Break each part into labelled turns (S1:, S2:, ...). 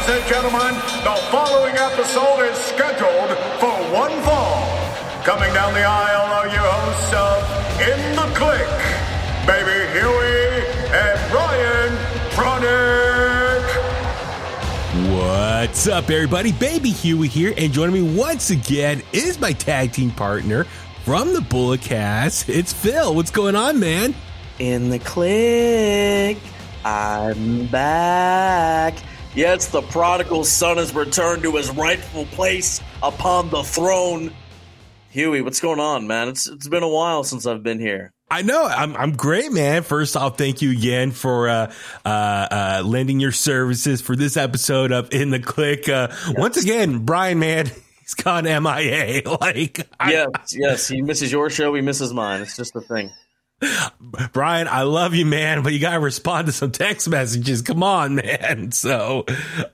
S1: Ladies and gentlemen, the following episode is scheduled for one fall. Coming down the aisle are your hosts of In the Kliq, Baby Huey and Ryan Tronic.
S2: What's up, everybody? Baby Huey here, and joining me once again is my tag team partner from the Bullet Cast. It's Phil. What's going on, man?
S3: In the Kliq, I'm back. Yes, the prodigal son has returned to his rightful place upon the throne. Huey, what's going on, man? It's it's been a while since I've been here.
S2: I know I'm I'm great, man. First off, thank you again for uh, uh, uh, lending your services for this episode of In the Kliq. Uh, Once again, Brian, man, he's gone MIA. Like, I-
S3: Yes, yes, he misses your show, he misses mine. It's just a thing.
S2: Brian, I love you, man, but you gotta respond to some text messages. Come on, man. So,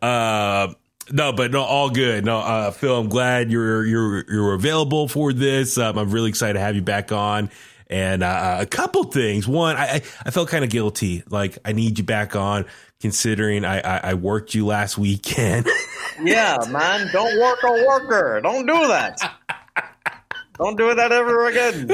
S2: uh, no, but no, all good. No, uh, Phil, I'm glad you're you're you're available for this. Um, I'm really excited to have you back on. And uh, a couple things. One, I I, I felt kind of guilty. Like I need you back on, considering I I, I worked you last weekend.
S3: Yeah, man, don't work a worker. Don't do that. Don't do that ever again.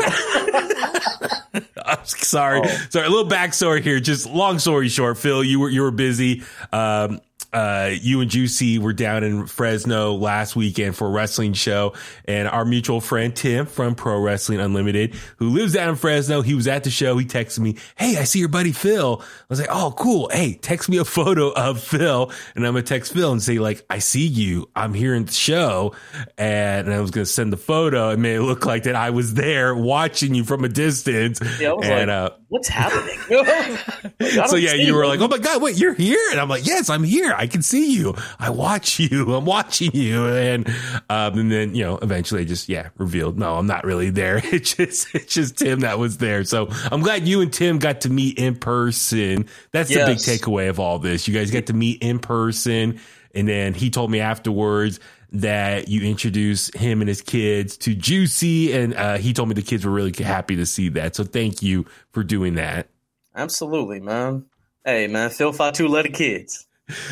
S2: I'm sorry.
S3: Oh.
S2: Sorry. A little backstory here. Just long story short, Phil, you were you were busy. Um, uh, you and Juicy were down in Fresno last weekend for a wrestling show, and our mutual friend Tim from Pro Wrestling Unlimited, who lives down in Fresno, he was at the show. He texted me, "Hey, I see your buddy Phil." I was like, "Oh, cool. Hey, text me a photo of Phil," and I'm gonna text Phil and say, "Like, I see you. I'm here in the show," and, and I was gonna send the photo and made it look like that I was there watching you from a distance.
S3: Yeah,
S2: and,
S3: like,
S2: uh,
S3: what's happening? Like,
S2: so yeah, you were like, "Oh my god, wait, you're here?" And I'm like, "Yes, I'm here. I can see you. I watch you. I'm watching you." And um, and then you know, eventually, I just yeah, revealed, no, I'm not really there. It's just it's just Tim that was there. So I'm glad you and Tim got to meet in person. That's the big takeaway of all this. You guys get to meet in person, and then he told me afterwards. That you introduced him and his kids to Juicy, and uh, he told me the kids were really happy to see that. So thank you for doing that.
S3: Absolutely, man. Hey, man, Phil Fatu let the kids.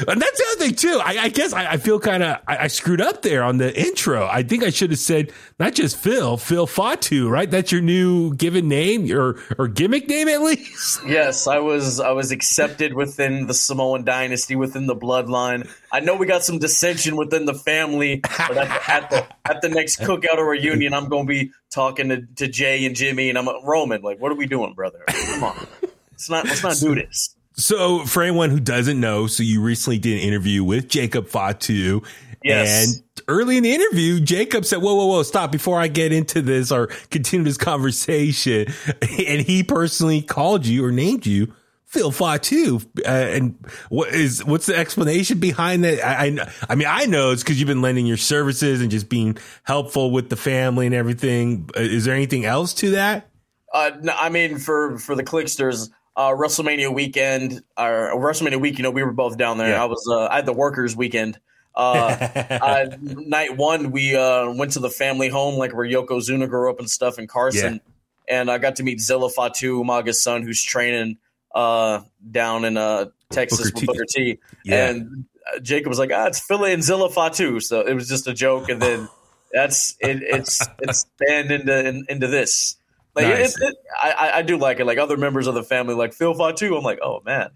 S2: And that's the other thing too. I, I guess I, I feel kind of I, I screwed up there on the intro. I think I should have said not just Phil, Phil Fatu, right? That's your new given name or or gimmick name at least.
S3: Yes, I was I was accepted within the Samoan dynasty, within the bloodline. I know we got some dissension within the family, but at the, at the, at the next cookout or reunion, I'm going to be talking to, to Jey and Jimmy, and I'm Roman. Like, what are we doing, brother? Come on, let's not let's not do this.
S2: So for anyone who doesn't know, so you recently did an interview with Jacob Fatu.
S3: Yes.
S2: And early in the interview, Jacob said, whoa, whoa, whoa, stop before I get into this or continue this conversation. And he personally called you or named you Phil Fatu. Uh, and what is, what's the explanation behind that? I, I, I mean, I know it's because you've been lending your services and just being helpful with the family and everything. Uh, Is there anything else to that?
S3: Uh, no, I mean, for for the Kliqsters, uh, WrestleMania weekend or WrestleMania week, you know, we were both down there.
S2: Yeah.
S3: I was uh, I had the workers weekend. Uh, uh, night one, we uh, went to the family home, like where Yokozuna grew up and stuff in Carson, and I got to meet Zilla Fatu, Umaga's son, who's training uh, down in uh, Texas
S2: Booker
S3: with
S2: T.
S3: Booker T.
S2: Yeah.
S3: And Jacob was like, "Ah, it's Philly and Zilla Fatu," so it was just a joke, and then that's it, it's it's spanned into in, into this. Like
S2: Nice.
S3: it, it, I, I- do like it. Like other members of the family, like Phil Fatu. I'm like, oh man,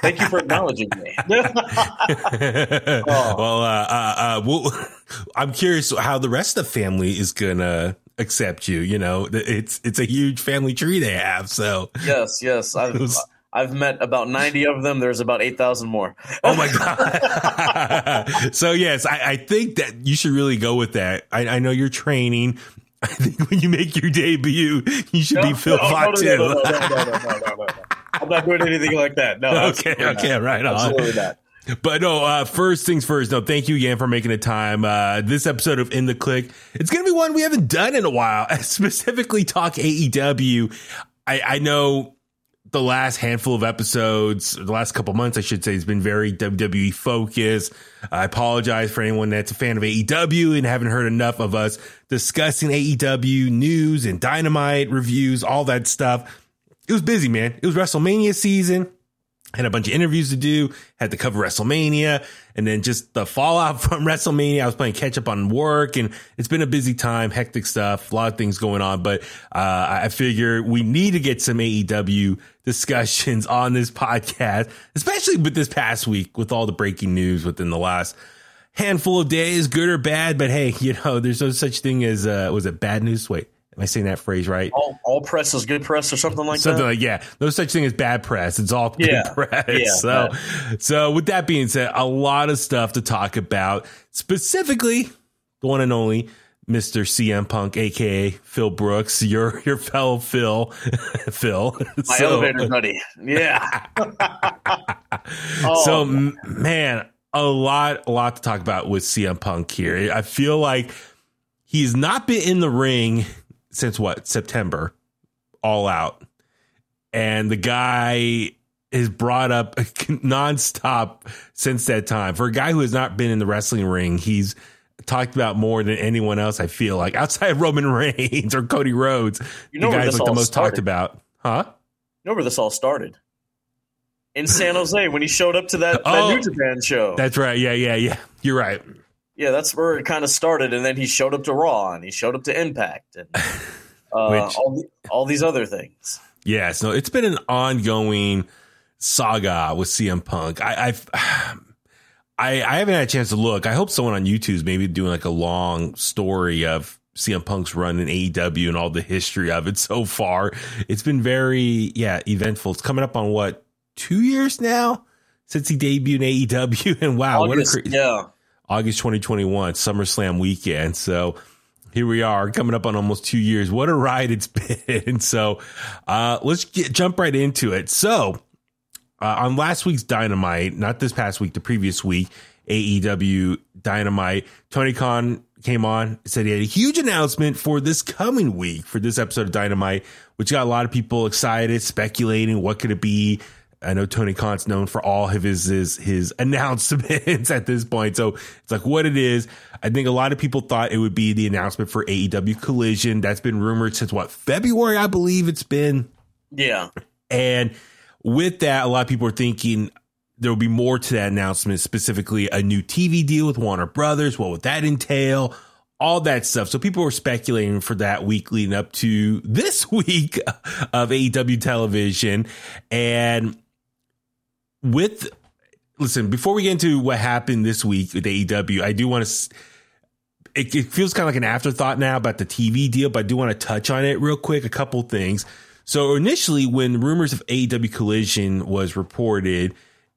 S3: thank you for acknowledging me.
S2: well, uh, uh, uh, well, I'm curious how the rest of the family is gonna accept you. You know, it's it's a huge family tree they have. So,
S3: yes, yes. I've I've met about 90 of them. There's about 8,000 more.
S2: oh my god. so yes, I, I think that you should really go with that. I, I know you're training. I think when you make your debut, you should no, be Phil
S3: no, No, no, no, no, no, no, no, I'm not doing anything like that. No.
S2: Okay.
S3: Okay. Not.
S2: Right on.
S3: Absolutely not.
S2: But no, uh, first things first. No, thank you again for making the time. Uh, this episode of In the Kliq, it's going to be one we haven't done in a while. Specifically, talk AEW. I, I know the last handful of episodes, the last couple months, I should say, has been very WWE focused. I apologize for anyone that's a fan of AEW and haven't heard enough of us discussing AEW news and dynamite reviews, all that stuff. It was busy, man. It was WrestleMania season. had a bunch of interviews to do, had to cover WrestleMania, and then just the fallout from WrestleMania. I was playing catch up on work, and it's been a busy time, hectic stuff, a lot of things going on. But uh, I figure we need to get some AEW discussions on this podcast, especially with this past week with all the breaking news within the last handful of days, good or bad. But hey, you know, there's no such thing as uh, was it bad news? Wait, Am I saying that phrase right?
S3: All, all press is good press, or something like
S2: something
S3: that.
S2: like yeah. No such thing as bad press. It's all good
S3: Yeah.
S2: press.
S3: Yeah,
S2: so,
S3: bad.
S2: so with that being said, a lot of stuff to talk about. Specifically, the one and only Mr. CM Punk, aka Phil Brooks, your your fellow Phil, Phil.
S3: My
S2: So-
S3: elevator buddy. Yeah. oh,
S2: so man, a lot, a lot to talk about with CM Punk here. I feel like he's not been in the ring since what September, all out, and the guy is brought up nonstop since that time. For a guy who has not been in the wrestling ring, he's talked about more than anyone else. I feel like outside of Roman Reigns or Cody Rhodes,
S3: You know
S2: the guy's like the most talked
S3: started?
S2: about, huh?
S3: you know where this all started? In San Jose when he showed up to that, that
S2: Oh.
S3: New Japan show.
S2: That's right. Yeah, yeah, yeah. You're right.
S3: yeah, that's where it kind of started, and then he showed up to Raw and he showed up to Impact and uh,
S2: Which-
S3: all the, all these other things.
S2: Yeah, so it's been an ongoing saga with CM Punk. I, I've I, I haven't had a chance to look. I hope someone on YouTube's maybe doing like a long story of CM Punk's run in AEW and all the history of it so far. It's been very yeah eventful. It's coming up on what two years now since he debuted in AEW, and wow,
S3: August,
S2: what a cra-
S3: yeah,
S2: August 2021 SummerSlam weekend. So here we are coming up on almost two years. What a ride it's been. So uh, let's get, jump right into it. So uh, on last week's Dynamite, not this past week, the previous week, AEW Dynamite, Tony Khan came on, said he had a huge announcement for this coming week for this episode of Dynamite, which got a lot of people excited, speculating what could it be. I know Tony Khan's known for all of his, his his announcements at this point. So it's like what it is. I think a lot of people thought it would be the announcement for AEW Collision. That's been rumored since what February, I believe it's been.
S3: yeah.
S2: And with that, a lot of people are thinking there will be more to that announcement, specifically a new TV deal with Warner Brothers. What would that entail? All that stuff. So people were speculating for that week leading up to this week of AEW television. And with, listen, before we get into what happened this week with AEW, I do want to it, it feels kind of like an afterthought now about the TV deal, but I do want to touch on it real quick. A couple things. So initially, when rumors of AEW Collision was reported,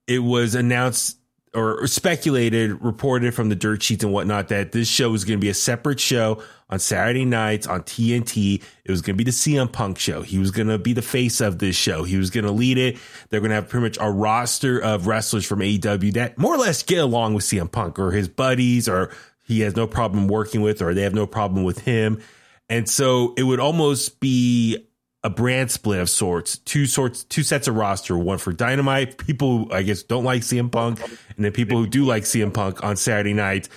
S2: it was announced or speculated, reported from the dirt sheets and whatnot that this show was going to be a separate show on Saturday nights on TNT. It was going to be the CM Punk show. He was going to be the face of this show. He was going to lead it. They're going to have pretty much a roster of wrestlers from AEW that more or less get along with CM Punk or his buddies or he has no problem working with or they have no problem with him. And so it would almost be a brand split of sorts, two sorts, two sets of roster, one for Dynamite, people who I guess don't like CM Punk, and then people who do like CM Punk on Saturday nights.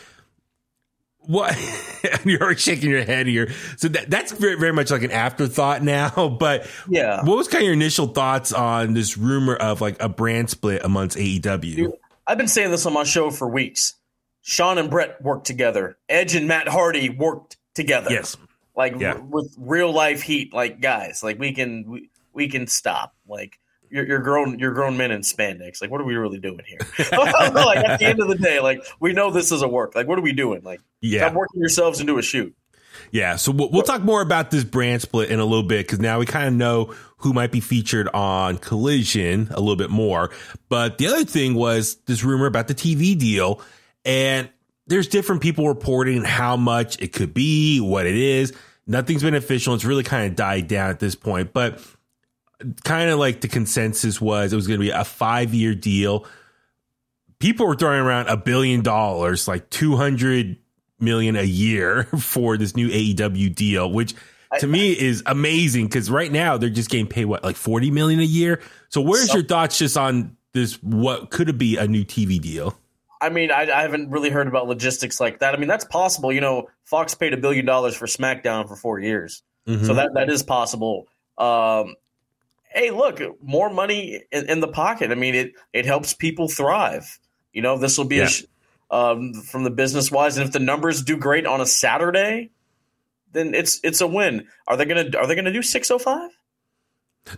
S2: What you're shaking your head here. So that, that's very, very much like an afterthought now. But
S3: Yeah.
S2: what was kind of your initial thoughts on this rumor of like a brand split amongst AEW?
S3: I've been saying this on my show for weeks. Shawn and Bret worked together. Edge and Matt Hardy worked together.
S2: Yes.
S3: Like
S2: Yeah.
S3: r- with real life heat. Like guys, like we can we, we can stop. Like you're, you're grown you're grown men in spandex. Like what are we really doing here? like at the end of the day, like we know this is a work. Like what are we doing? Like
S2: Yeah.
S3: stop working yourselves into a shoot.
S2: Yeah, so we'll, we'll talk more about this brand split in a little bit because now we kind of know who might be featured on Collision a little bit more. But the other thing was this rumor about the TV deal, and there's different people reporting how much it could be, what it is. Nothing's been official. It's really kind of died down at this point, but kind of like the consensus was it was going to be a five year deal. People were throwing around a billion dollars, like 200 million a year for this new AEW deal, which to me is amazing because right now they're just getting paid what, like 40 million a year. So where's your thoughts just on this? What could it be a new TV deal?
S3: I mean, I, I haven't really heard about logistics like that. I mean, that's possible. You know, Fox paid a billion dollars for SmackDown for four years,
S2: Mm-hmm.
S3: so that that is possible. Um, hey, look, more money in, in, the pocket. I mean, it it helps people thrive. You know, this will be yeah. a, um, from the business wise, and if the numbers do great on a Saturday, then it's it's a win. Are they gonna Are they gonna do six oh five?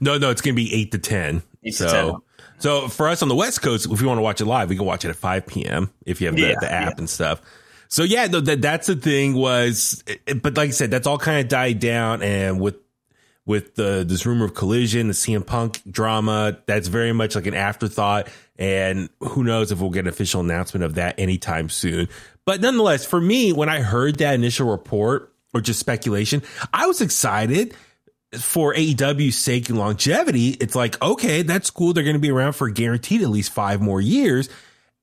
S2: No, no, it's gonna be eight to ten. Eight so. To 10. So for us on the West Coast, if you want to watch it live, we can watch it at 5 p.m. if you have the, yeah, the app yeah. and stuff. So yeah, that that's the thing was, eh, but like I said, that's all kind of died down, and with with the this rumor of collision, the CM Punk drama, that's very much like an afterthought, and who knows if we'll get an official announcement of that anytime soon. But nonetheless, for me, when I heard that initial report or just speculation, I was excited for AEW's sake and longevity. It's like, okay, that's cool. They're going to be around for guaranteed at least five more years.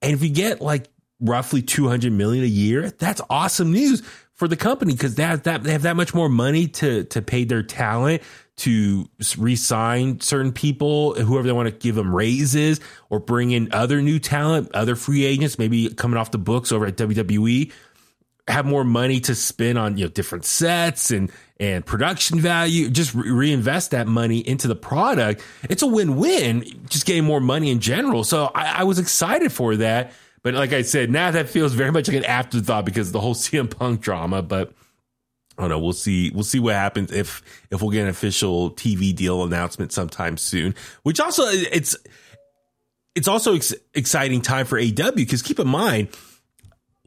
S2: And if you get like roughly 200 million a year, that's awesome news for the company because have that, they have that much more money to, to pay their talent to re-sign certain people, whoever they want to give them raises or bring in other new talent, other free agents, maybe coming off the books over at WWE, have more money to spend on, you know, different sets and, and production value, just re- reinvest that money into the product. It's a win-win, just getting more money in general. So I, I was excited for that. But like I said, now that feels very much like an afterthought because the whole CM Punk drama. But I don't know. We'll see. We'll see what happens if if we'll get an official TV deal announcement sometime soon. Which also it's it's also ex- exciting time for AW because keep in mind,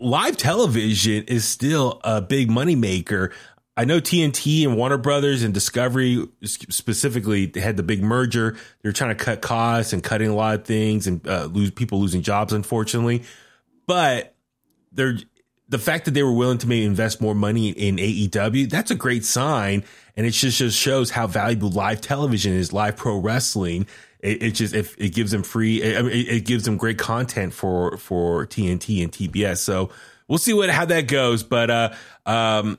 S2: live television is still a big moneymaker. I know TNT and Warner Brothers and Discovery specifically had the big merger. They're trying to cut costs and cutting a lot of things and uh, lose people losing jobs, unfortunately. But they're the fact that they were willing to maybe invest more money in AEW, that's a great sign. And it just, just shows how valuable live television is, live pro wrestling. It, it just, if it gives them free, it, it gives them great content for, for TNT and TBS. So we'll see what, how that goes. But, uh, um,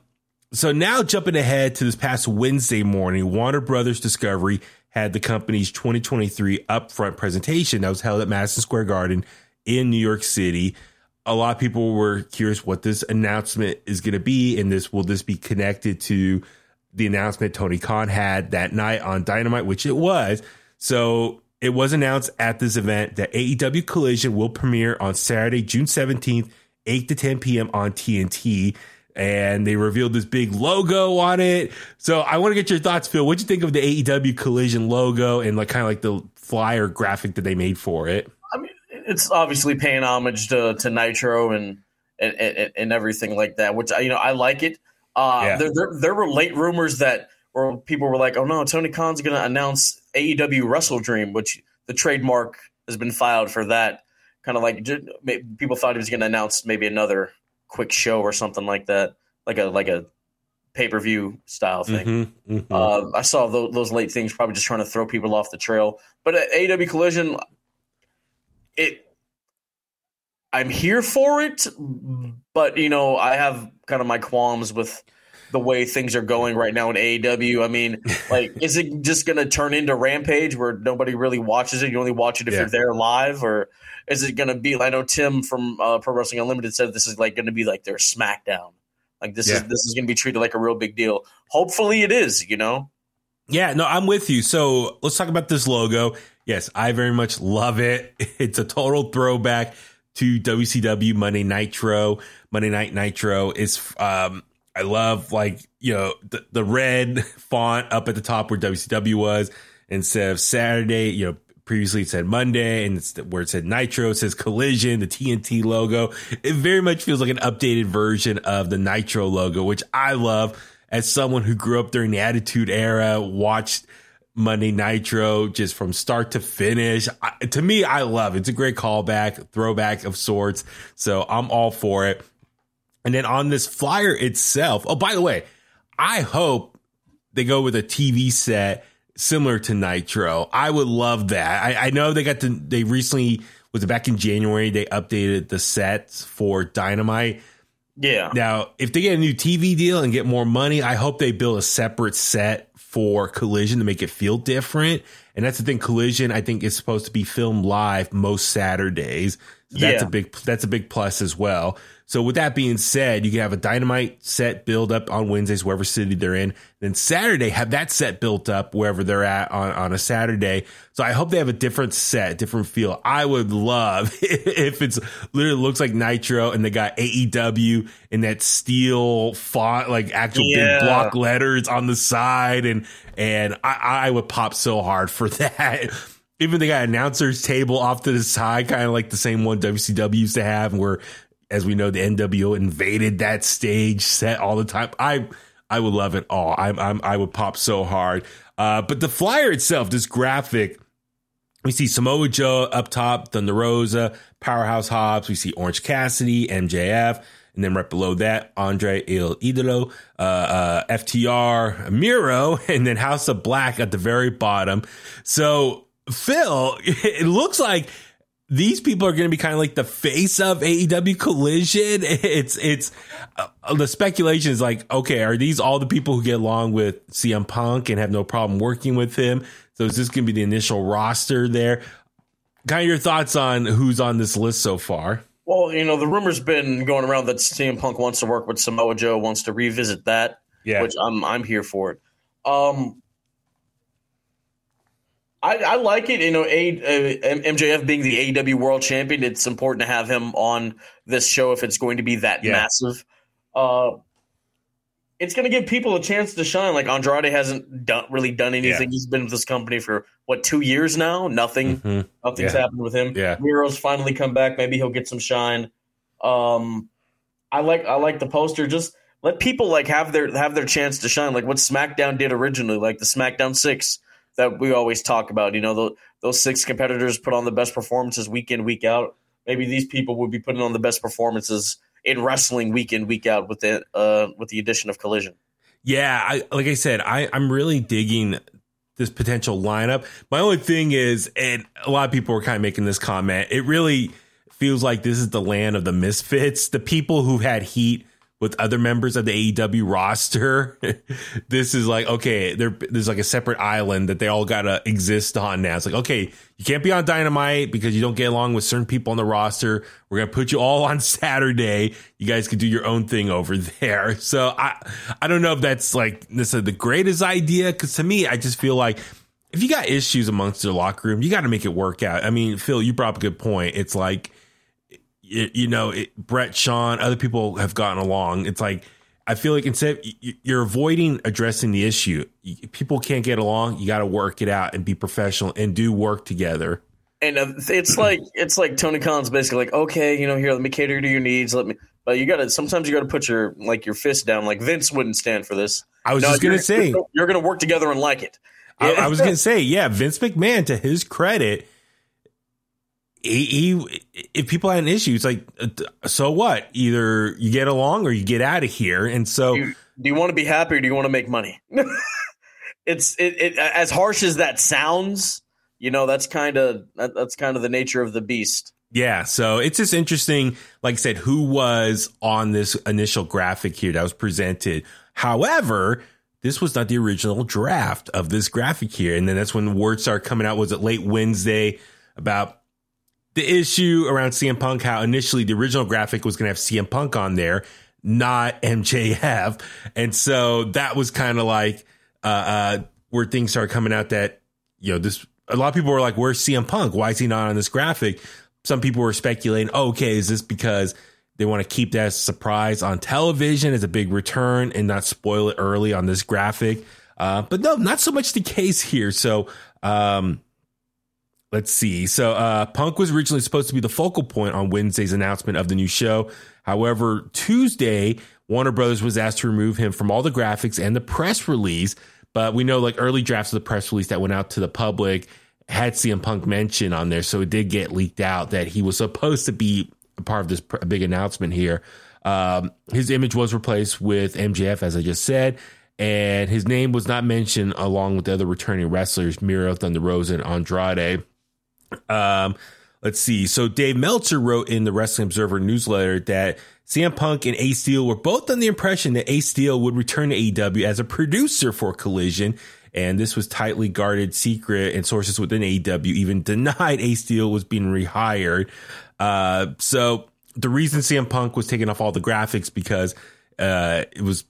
S2: so now jumping ahead to this past Wednesday morning, Warner Brothers Discovery had the company's 2023 upfront presentation that was held at Madison Square Garden in New York City. A lot of people were curious what this announcement is going to be, and this will this be connected to the announcement Tony Khan had that night on Dynamite, which it was. So it was announced at this event that AEW Collision will premiere on Saturday, June 17th, 8 to 10 p.m. on TNT and they revealed this big logo on it. So I want to get your thoughts, Phil. What'd you think of the AEW Collision logo and like kind of like the flyer graphic that they made for it?
S3: I mean, it's obviously paying homage to, to Nitro and, and, and and everything like that, which you know I like it. Uh, yeah. there, there, there were late rumors that or people were like, "Oh no, Tony Khan's going to announce AEW Wrestle Dream," which the trademark has been filed for that. Kind of like people thought he was going to announce maybe another quick show or something like that, like a like a pay per view style thing. Mm-hmm, mm-hmm. Uh, I saw those, those, late things, probably just trying to throw people off the trail. But at AW Collision, it I'm here for it, but you know I have kind of my qualms with the way things are going right now in AEW. I mean, like, is it just going to turn into Rampage where nobody really watches it? You only watch it if yeah. you're there live, or is it going to be? I know Tim from uh, Pro Wrestling Unlimited said this is like going to be like their SmackDown. Like this yeah. is this is going to be treated like a real big deal. Hopefully, it is. You know.
S2: Yeah, no, I'm with you. So let's talk about this logo. Yes, I very much love it. It's a total throwback to WCW Monday Nitro. Monday Night Nitro is um I love like, you know, the, the red font up at the top where WCW was instead of Saturday, you know, previously it said Monday and it's where it said Nitro, it says Collision, the TNT logo. It very much feels like an updated version of the Nitro logo, which I love as someone who grew up during the Attitude Era, watched Monday Nitro just from start to finish. I, to me, I love it. It's a great callback, throwback of sorts. So I'm all for it. And then on this flyer itself, oh, by the way, I hope they go with a TV set similar to Nitro. I would love that. I, I know they got the, they recently, was it back in January, they updated the sets for Dynamite.
S3: Yeah.
S2: Now, if they get a new TV deal and get more money, I hope they build a separate set for Collision to make it feel different. And that's the thing. Collision, I think, is supposed to be filmed live most Saturdays. That's yeah. a big that's a big plus as well. So with that being said, you can have a dynamite set build up on Wednesdays, wherever city they're in. Then Saturday, have that set built up wherever they're at on, on a Saturday. So I hope they have a different set, different feel. I would love if it's literally looks like Nitro and they got AEW in that steel font, like actual
S3: Yeah.
S2: big block letters on the side. And, and I, I would pop so hard for that. Even they got announcers table off to the side, kind of like the same one WCW used to have, where, as we know, the NWO invaded that stage set all the time. I I would love it all. I'm, I'm I would pop so hard. Uh, but the flyer itself, this graphic, we see Samoa Joe up top, Thunder Rosa, Powerhouse Hobbs. We see Orange Cassidy, MJF, and then right below that, Andre El Idolo, uh, uh, FTR, Miro, and then House of Black at the very bottom. So Phil, it looks like these people are going to be kind of like the face of AEW Collision. It's it's uh, the speculation is like, okay, are these all the people who get along with CM Punk and have no problem working with him? So is this going to be the initial roster there? Kind of your thoughts on who's on this list so far?
S3: Well, you know, the rumor's been going around that CM Punk wants to work with Samoa Joe, wants to revisit that,
S2: Yeah,
S3: which I'm I'm here for it. Um, I, I like it. You know, a, uh, MJF being the AEW World Champion, it's important to have him on this show if it's going to be that
S2: Yeah.
S3: massive. Uh, it's going to give people a chance to shine. Like Andrade hasn't done, really done anything. He's been with this company for what two years now. Nothing.
S2: Mhm.
S3: Nothing's
S2: Yeah.
S3: happened with him.
S2: Yeah.
S3: Miro's finally come back. Maybe he'll get some shine. Um, I like I like the poster. Just let people like have their have their chance to shine, like what SmackDown did originally, like the SmackDown Six that we always talk about. You know, those, those six competitors put on the best performances week in week out. Maybe these people would be putting on the best performances in wrestling week in week out with the uh, with the addition of Collision.
S2: Yeah, I, like I said, I, I'm really digging this potential lineup. My only thing is, and a lot of people were kind of making this comment, it really feels like this is the land of the misfits, the people who've had heat with other members of the AEW roster. this is like, okay, there, there's like a separate island that they all got to exist on now. It's like, okay, you can't be on Dynamite because you don't get along with certain people on the roster. We're to put you all on Saturday. You guys can do your own thing over there. So I, I don't know if that's like necessarily the greatest idea. Cause to me, I just feel like if you got issues amongst your locker room, you got to make it work out. I mean, Phil, you brought up a good point. It's like, you, you know, it, Bret, Shawn, other people have gotten along. It's like, I feel like instead you- you're avoiding addressing the issue. People can't get along. You got to work it out and be professional and do work together.
S3: And uh, it's like it's like Tony Khan's basically like, okay, you know, here, let me cater to your needs. Let me, but you got to sometimes you got to put your like your fist down. Like Vince wouldn't stand for this.
S2: I was
S3: No,
S2: just gonna
S3: you're-
S2: say,
S3: you're, you're gonna work together and like it.
S2: I, I was gonna say, yeah, Vince McMahon, to his credit, he, he if people had an issue, it's like, uh, so what? Either you get along or you get out of here. And so,
S3: do you, do you want to be happy or do you want to make money? it's it, it as harsh as that sounds. You know, that's kind of that, that's kind of the nature of the beast.
S2: Yeah, so it's just interesting. Like I said, who was on this initial graphic here that was presented? However, this was not the original draft of this graphic here, and then that's when the word started coming out. Was it late Wednesday about the issue around CM Punk? How initially the original graphic was going to have CM Punk on there, not MJF, and so that was kind of like uh, uh, where things started coming out that you know this. A lot of people were like, "Where's CM Punk? Why is he not on this graphic?" some people were speculating, oh, okay, is this because they want to keep that surprise on television as a big return and not spoil it early on this graphic? Uh, but no, not so much the case here. So, um, let's see. So, uh, Punk was originally supposed to be the focal point on Wednesday's announcement of the new show. However, Tuesday, Warner Brothers was asked to remove him from all the graphics and the press release. But we know like early drafts of the press release that went out to the public had CM Punk mentioned on there, so it did get leaked out that he was supposed to be a part of this pr- big announcement here. Um, his image was replaced with MJF, as I just said, and his name was not mentioned along with the other returning wrestlers, Miro, Thunder Rosa, and Andrade. Um, let's see. So Dave Meltzer wrote in the Wrestling Observer newsletter that CM Punk and Ace Steel were both on the impression that Ace Steel would return to AEW as a producer for Collision. And this was tightly guarded secret, and sources within AEW even denied Ace Steel was being rehired. Uh, so the reason CM Punk was taking off all the graphics because uh, it was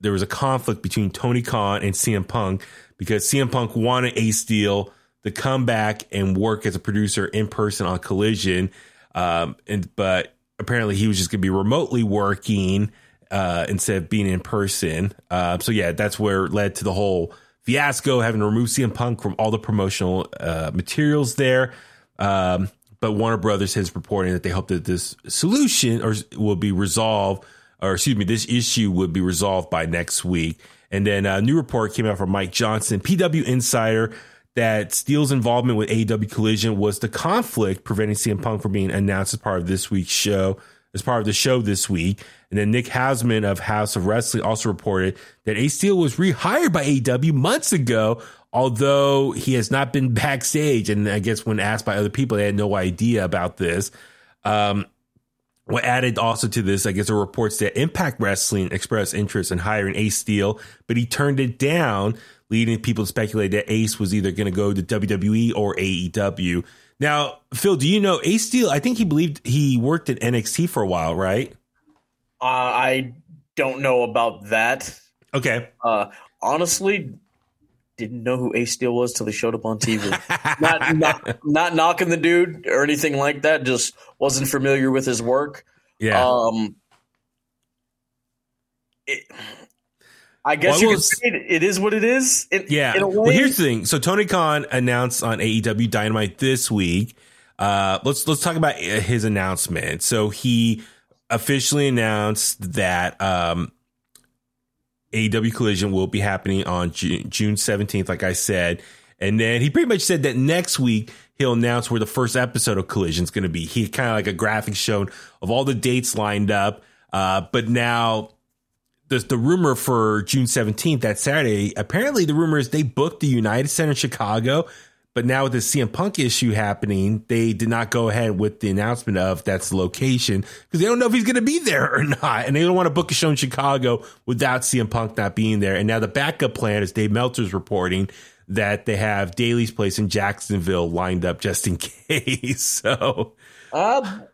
S2: there was a conflict between Tony Khan and CM Punk because CM Punk wanted Ace Steel to come back and work as a producer in person on Collision, um, and but apparently he was just going to be remotely working uh, instead of being in person. Uh, so yeah, that's where it led to the whole fiasco, having to remove CM Punk from all the promotional uh, materials there. Um, but Warner Brothers has reporting that they hope that this solution or will be resolved, or excuse me, this issue would be resolved by next week. And then a new report came out from Mike Johnson, PW Insider, that Steel's involvement with AEW Collision was the conflict preventing CM Punk from being announced as part of this week's show as part of the show this week. And then Nick Hausman of Haus of Wrestling also reported that Ace Steel was rehired by AEW months ago, although he has not been backstage. And I guess when asked by other people, they had no idea about this. Um, what added also to this, I guess, are reports that Impact Wrestling expressed interest in hiring Ace Steel, but he turned it down, leading people to speculate that Ace was either going to go to WWE or AEW. Now, Phil, do you know Ace Steel? I think he believed he worked at NXT for a while, right?
S3: Uh, I don't know about that.
S2: Okay.
S3: Uh, honestly, didn't know who Ace Steel was till he showed up on TV. not, not, not knocking the dude or anything like that. Just wasn't familiar with his work.
S2: Yeah.
S3: Um, it, I guess
S2: Well,
S3: you
S2: was-
S3: say it, it is what it is.
S2: Yeah. Well, here's the thing. So Tony Khan announced on AEW Dynamite this week. Uh, let's let's talk about his announcement. So he officially announced that um, AEW Collision will be happening on June, June 17th, like I said. And then he pretty much said that next week he'll announce where the first episode of Collision is going to be. He kind of like a graphic shown of all the dates lined up. Uh, but now the the rumor for June 17th, that Saturday, apparently the rumor is they booked the United Center in Chicago. But now with the CM Punk issue happening, they did not go ahead with the announcement of that's the location because they don't know if he's going to be there or not. And they don't want to book a show in Chicago without CM Punk not being there. And now the backup plan is Dave Meltzer's reporting that they have Daily's Place in Jacksonville lined up just in case. So,
S3: Um,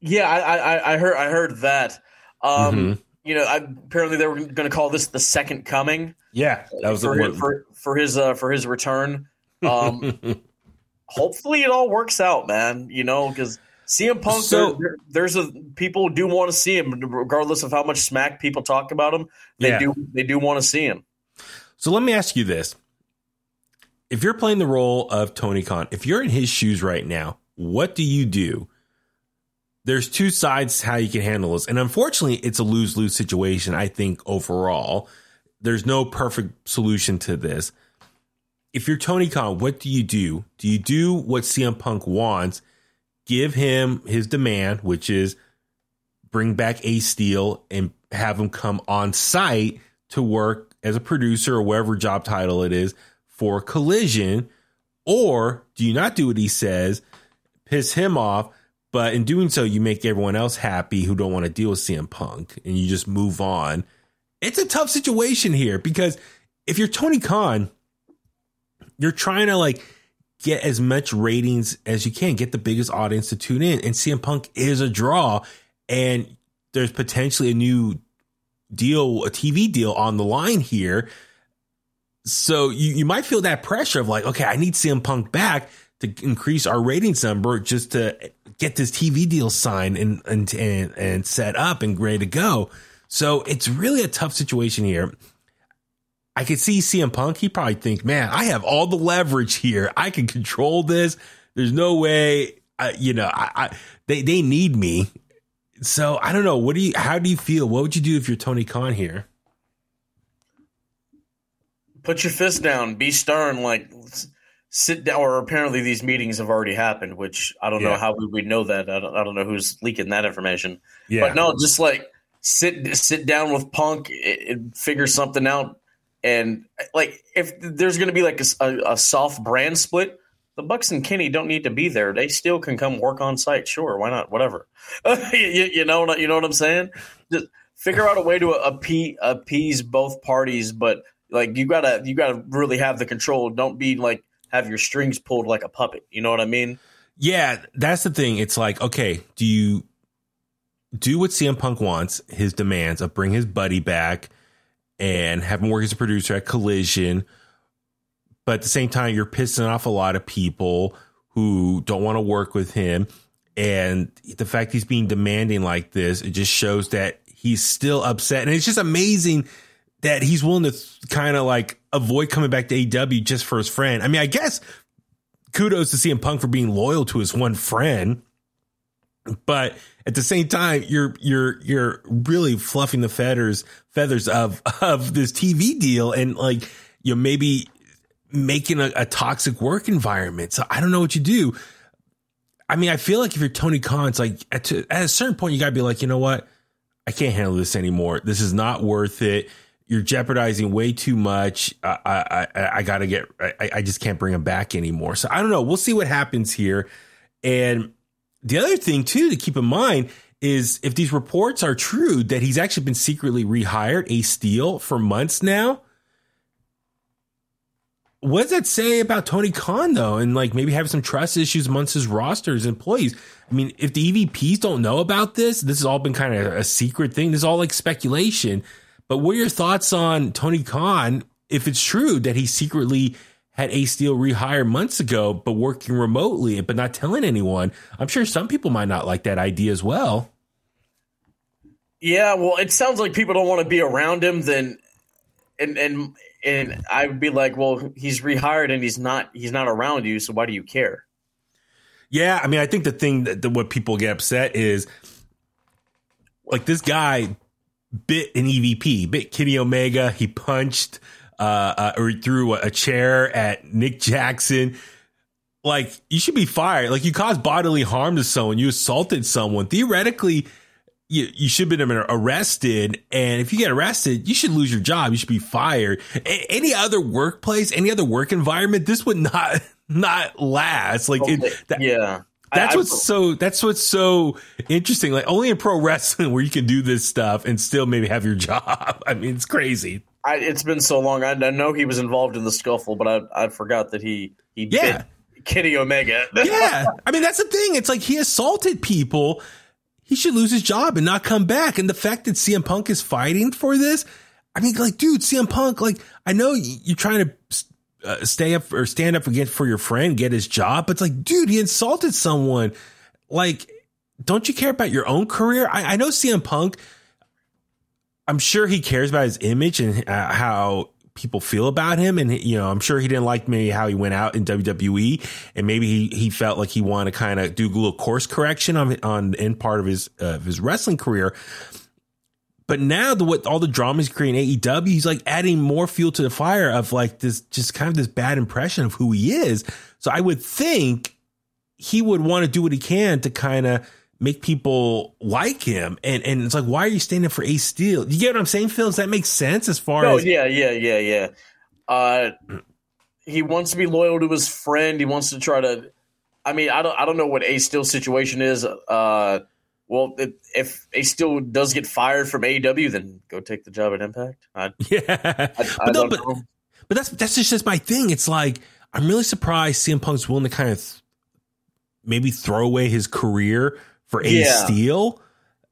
S3: yeah, I, I, I heard I heard that. Um,
S2: Mhm.
S3: You know, I, apparently they were going to call this the second coming
S2: yeah, that was the
S3: for, his, for for his uh, for his return. Um, hopefully, it all works out, man. You know, because CM Punk,
S2: So-
S3: there, there- there's a people do want to see him, regardless of how much smack people talk about him. They
S2: Yeah.
S3: do they do want to see him.
S2: So let me ask you this. If you're playing the role of Tony Khan, if you're in his shoes right now, what do you do? There's two sides to how you can handle this. And unfortunately, it's a lose lose situation, I think, overall. There's no perfect solution to this. If you're Tony Khan, what do you do? Do you do what CM Punk wants? Give him his demand, which is bring back Ace Steel and have him come on site to work as a producer or whatever job title it is for Collision? Or do you not do what he says, piss him off, but in doing so, you make everyone else happy who don't want to deal with CM Punk and you just move on? It's a tough situation here because if you're Tony Khan, you're trying to like get as much ratings as you can, get the biggest audience to tune in. And CM Punk is a draw, and there's potentially a new deal, a TV deal on the line here. So you, you might feel that pressure of like, okay, I need CM Punk back to increase our ratings number just to get this TV deal signed and and and, and set up and ready to go. So it's really a tough situation here. I could see CM Punk. He probably think, man, I have all the leverage here. I can control this. There's no way, I, you know, I, I they they need me. So I don't know. What do you? How do you feel? What would you do if you're Tony Khan here?
S3: Put your fist down. Be stern. Like sit down. Or apparently these meetings have already happened, which I don't know how we would know that. I don't, I don't know who's leaking that information.
S2: Yeah,
S3: But no, just like sit sit down with Punk and figure something out. And like if there's going to be like a soft brand split, the Bucks and Kenny don't need to be there. They still can come work on site. Sure, why not? Whatever. you, you know what you know what I'm saying? Just figure out a way to appease, appease both parties, but like you gotta you gotta really have the control. Don't be like have your strings pulled like a puppet. You know what I mean?
S2: Yeah, that's the thing. It's like, okay, do you do what CM Punk wants, his demands of bring his buddy back and have him work as a producer at Collision, but at the same time, you're pissing off a lot of people who don't want to work with him. And the fact he's being demanding like this, it just shows that he's still upset. And it's just amazing that he's willing to kind of like avoid coming back to AEW just for his friend. I mean, I guess kudos to CM Punk for being loyal to his one friend, but at the same time, you're you're you're really fluffing the feathers feathers of of this TV deal and like you know maybe making a, a toxic work environment. So I don't know what you do. I mean, I feel like if you're Tony Khan, it's like at, to, at a certain point you got to be like, you know what, I can't handle this anymore. This is not worth it you're jeopardizing way too much. I I I, I got to get. I, I just can't bring him back anymore. So I don't know. We'll see what happens here. And the other thing too to keep in mind is if these reports are true that he's actually been secretly rehired, Ace Steel, for months now. What does that say about Tony Khan though, and like maybe having some trust issues amongst his rosters employees? I mean, if the EVPs don't know about this, this has all been kind of a secret thing. This is all like speculation. But what are your thoughts on Tony Khan if it's true that he secretly had Ace Steel rehired months ago, but working remotely, but not telling anyone? I'm sure some people might not like that idea as well.
S3: Yeah, well, it sounds like people don't want to be around him. Then, and and and I would be like, well, he's rehired and he's not he's not around you, so why do you care?
S2: Yeah, I mean, I think the thing that, that what people get upset is like this guy bit an EVP, bit Kenny Omega. He punched uh, uh, or threw a chair at Nick Jackson. Like you should be fired. Like you caused bodily harm to someone. You assaulted someone. Theoretically, you, you should have been arrested. And if you get arrested, you should lose your job. You should be fired. A- any other workplace, any other work environment, this would not not last. Like it,
S3: that, yeah.
S2: That's I, what's I, so. That's what's so interesting. Like only in pro wrestling where you can do this stuff and still maybe have your job. I mean, it's crazy.
S3: I, it's been so long. I, know he was involved in the scuffle, but I I forgot that he he
S2: yeah.
S3: Kenny Omega.
S2: yeah, I mean that's the thing. It's like he assaulted people. He should lose his job and not come back. And the fact that CM Punk is fighting for this, I mean, like, dude, CM Punk, like, I know you're trying to uh, stay up or stand up again for your friend, get his job. But it's like, dude, he insulted someone. Like, don't you care about your own career? I, I know CM Punk. I'm sure he cares about his image and uh, how people feel about him. And, you know, I'm sure he didn't like maybe how he went out in WWE and maybe he, he felt like he wanted to kind of do a little course correction on, on in part of his, uh, his wrestling career. But now the what all the drama he's creating AEW, he's like adding more fuel to the fire of like this just kind of this bad impression of who he is. So I would think he would want to do what he can to kind of make people like him. And and it's like, why are you standing for Ace Steel? You get what I'm saying, Phil? Does that make sense as far
S3: oh,
S2: as
S3: yeah, yeah, yeah, yeah. Uh he wants to be loyal to his friend. He wants to try to I mean, I don't I don't know what Ace Steel's situation is. Uh well, if he still does get fired from AEW, then go take the job at Impact. I,
S2: yeah, I, I but, no, but, but, that's that's just, just my thing. It's like I'm really surprised CM Punk's willing to kind of th- maybe throw away his career for a yeah. Steel.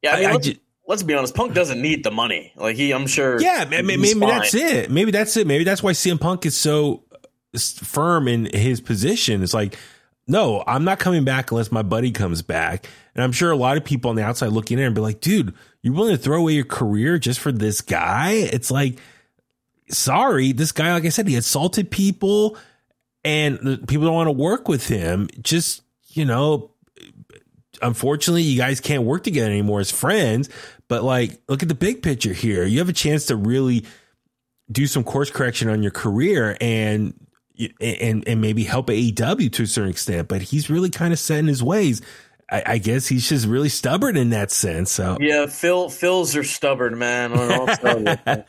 S3: Yeah, I mean, let's, let's, be honest. Punk doesn't need the money. Like he, I'm sure.
S2: Yeah, maybe, maybe that's it. Maybe that's it. Maybe that's why CM Punk is so uh, firm in his position. It's like no, I'm not coming back unless my buddy comes back. And I'm sure a lot of people on the outside looking in and be like, dude, you're willing to throw away your career just for this guy? It's like, sorry, this guy, like I said, he assaulted people and people don't want to work with him. Just, you know, unfortunately, you guys can't work together anymore as friends. But like, look at the big picture here. You have a chance to really do some course correction on your career and and and maybe help AEW to a certain extent, but he's really kind of set in his ways. I, I, guess he's just really stubborn in that sense. So
S3: yeah, Phil Phil's are stubborn, man.
S2: so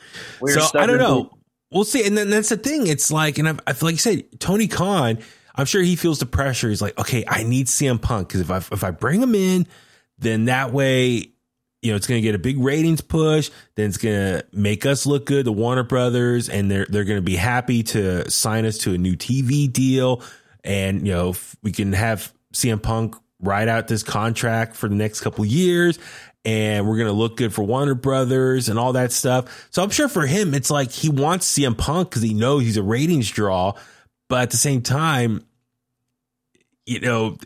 S2: I don't know. We'll see. And then that's the thing. It's like, and I, I feel like you said, Tony Khan. I'm sure he feels the pressure. He's like, okay, I need CM Punk because if I if I bring him in, then that way you know, it's going to get a big ratings push. Then it's going to make us look good, the Warner Brothers, and they're they're going to be happy to sign us to a new TV deal. And you know, we can have CM Punk ride out this contract for the next couple years and we're going to look good for Warner Brothers and all that stuff. So I'm sure for him, it's like he wants CM Punk because he knows he's a ratings draw. But at the same time, you know,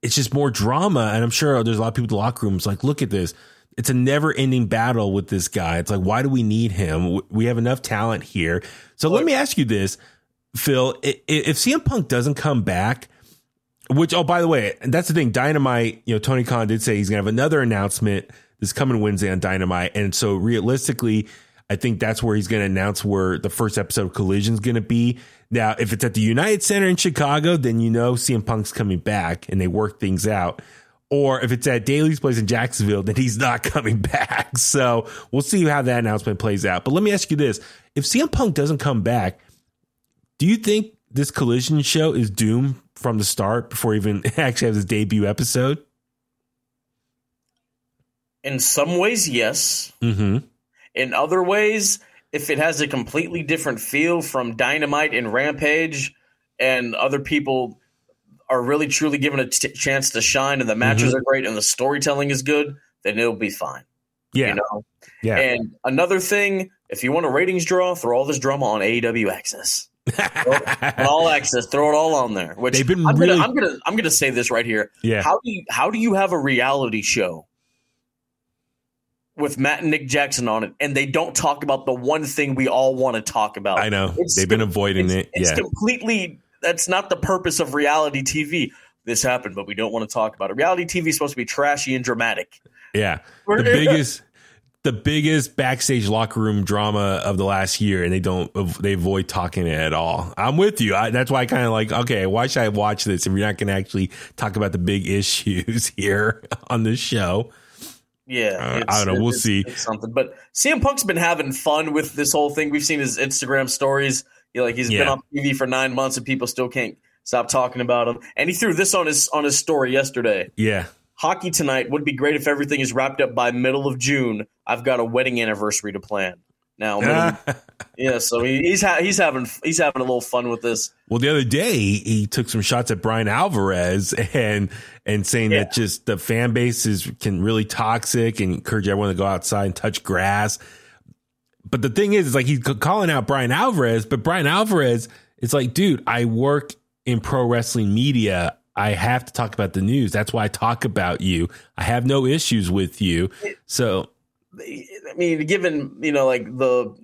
S2: it's just more drama. And I'm sure there's a lot of people in the locker rooms like, look at this. It's a never ending battle with this guy. It's like, why do we need him? We have enough talent here. So let me ask you this, Phil. If CM Punk doesn't come back, which, oh, by the way, that's the thing. Dynamite, you know, Tony Khan did say he's going to have another announcement this coming Wednesday on Dynamite. And so realistically, I think that's where he's going to announce where the first episode of Collision is going to be. Now, if it's at the United Center in Chicago, then you know CM Punk's coming back and they work things out. Or if it's at Daily's place in Jacksonville, then he's not coming back. So we'll see how that announcement plays out. But let me ask you this. If CM Punk doesn't come back, do you think this collision show is doomed from the start before even actually have his debut episode?
S3: In some ways, yes.
S2: Mm-hmm.
S3: In other ways, if it has a completely different feel from Dynamite and Rampage, and other people are really truly given a t- chance to shine, and the matches mm-hmm. are great, and the storytelling is good, then it'll be fine.
S2: Yeah.
S3: You know?
S2: Yeah.
S3: And another thing, if you want a ratings draw, throw all this drama on AEW Access. All access, throw it all on there. Which
S2: they've been
S3: I'm
S2: really.
S3: Gonna, I'm gonna I'm gonna say this right here.
S2: Yeah.
S3: How do you how do you have a reality show with Matt and Nick Jackson on it, and they don't talk about the one thing we all want to talk about?
S2: I know it's they've been avoiding
S3: it's,
S2: it.
S3: It's
S2: yeah.
S3: completely. That's not the purpose of reality TV. This happened, but we don't want to talk about it. Reality TV is supposed to be trashy and dramatic.
S2: Yeah, the biggest the biggest backstage locker room drama of the last year, and they don't they avoid talking it at all. I'm with you. I, that's why I kind of like okay, why should I watch this if you're not going to actually talk about the big issues here on this show?
S3: Yeah,
S2: uh, I don't know. We'll see
S3: something. But CM Punk's been having fun with this whole thing. We've seen his Instagram stories. You know, like he's
S2: Yeah.
S3: been on TV for nine months, and people still can't stop talking about him. And he threw this on his on his story yesterday.
S2: Yeah,
S3: Hockey tonight would be great if everything is wrapped up by middle of June. I've got a wedding anniversary to plan. Now, middle- yeah, so he, he's ha- he's having he's having a little fun with this.
S2: Well, the other day he took some shots at Bryan Alvarez and and saying
S3: Yeah.
S2: that just the fan base is can really toxic and encourage everyone to go outside and touch grass. But the thing is, is like he's calling out Bryan Alvarez, but Bryan Alvarez it's like, dude, I work in pro wrestling media. I have to talk about the news. That's why I talk about you. I have no issues with you. So
S3: I mean, given you know like the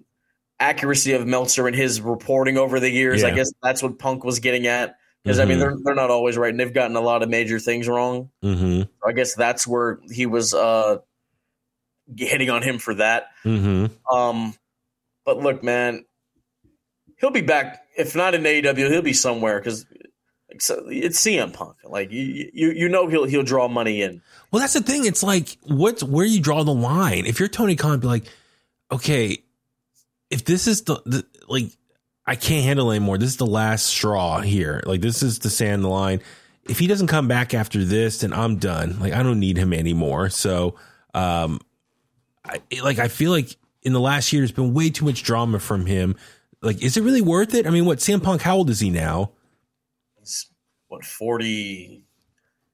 S3: accuracy of Meltzer and his reporting over the years, I guess that's what Punk was getting at. Because I mean,
S2: Mhm.
S3: they're they're not always right, and they've gotten a lot of major things wrong.
S2: hmm
S3: I guess that's where he was uh, hitting on him for that.
S2: hmm
S3: Um, but look, man, he'll be back. If not in AEW, he'll be somewhere because it's CM Punk. Like you, you, you know, he'll he'll draw money in.
S2: Well, that's the thing. It's like, what's where you draw the line? If you're Tony Khan, be like, okay, if this is the, the like, I can't handle anymore. This is the last straw here. Like, this is the sand the line. If he doesn't come back after this, then I'm done. Like, I don't need him anymore. So, um, I like, I feel like in the last year, there's been way too much drama from him. Like, is it really worth it? I mean, what CM Punk? How old is he now?
S3: He's what forty.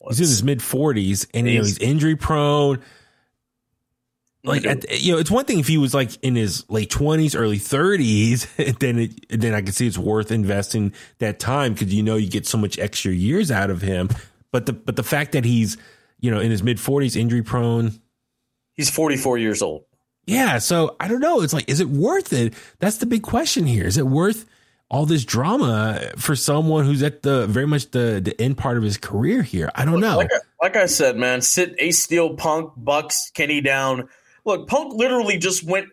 S2: He's in his mid 40s, and you know
S3: He's-
S2: injury prone. like at, you know it's one thing if he was like in his late 20s early 30s then it then i could see it's worth investing that time because you know you get so much extra years out of him but the but the fact that he's you know in his mid 40s injury prone
S3: He's forty four years old.
S2: yeah so i don't know it's like is it worth it that's the big question here is it worth all this drama for someone who's at the very much the the end part of his career here i don't know
S3: Like I, like I said, man, sit Ace Steel, Punk, Bucks, Kenny down. Look, Punk literally just went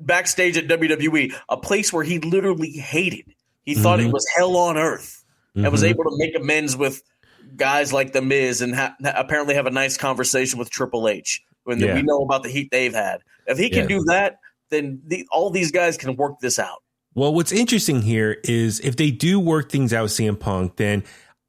S3: backstage at WWE, a place where he literally hated. He thought it
S2: Mhm.
S3: was hell on earth, and was
S2: Mhm.
S3: able to make amends with guys like the Miz, and ha- apparently have a nice conversation with Triple H. When
S2: Yeah.
S3: we know about the heat they've had, if he can
S2: Yeah.
S3: do that, then the, all these guys can work this out.
S2: Well, what's interesting here is if they do work things out with CM Punk, then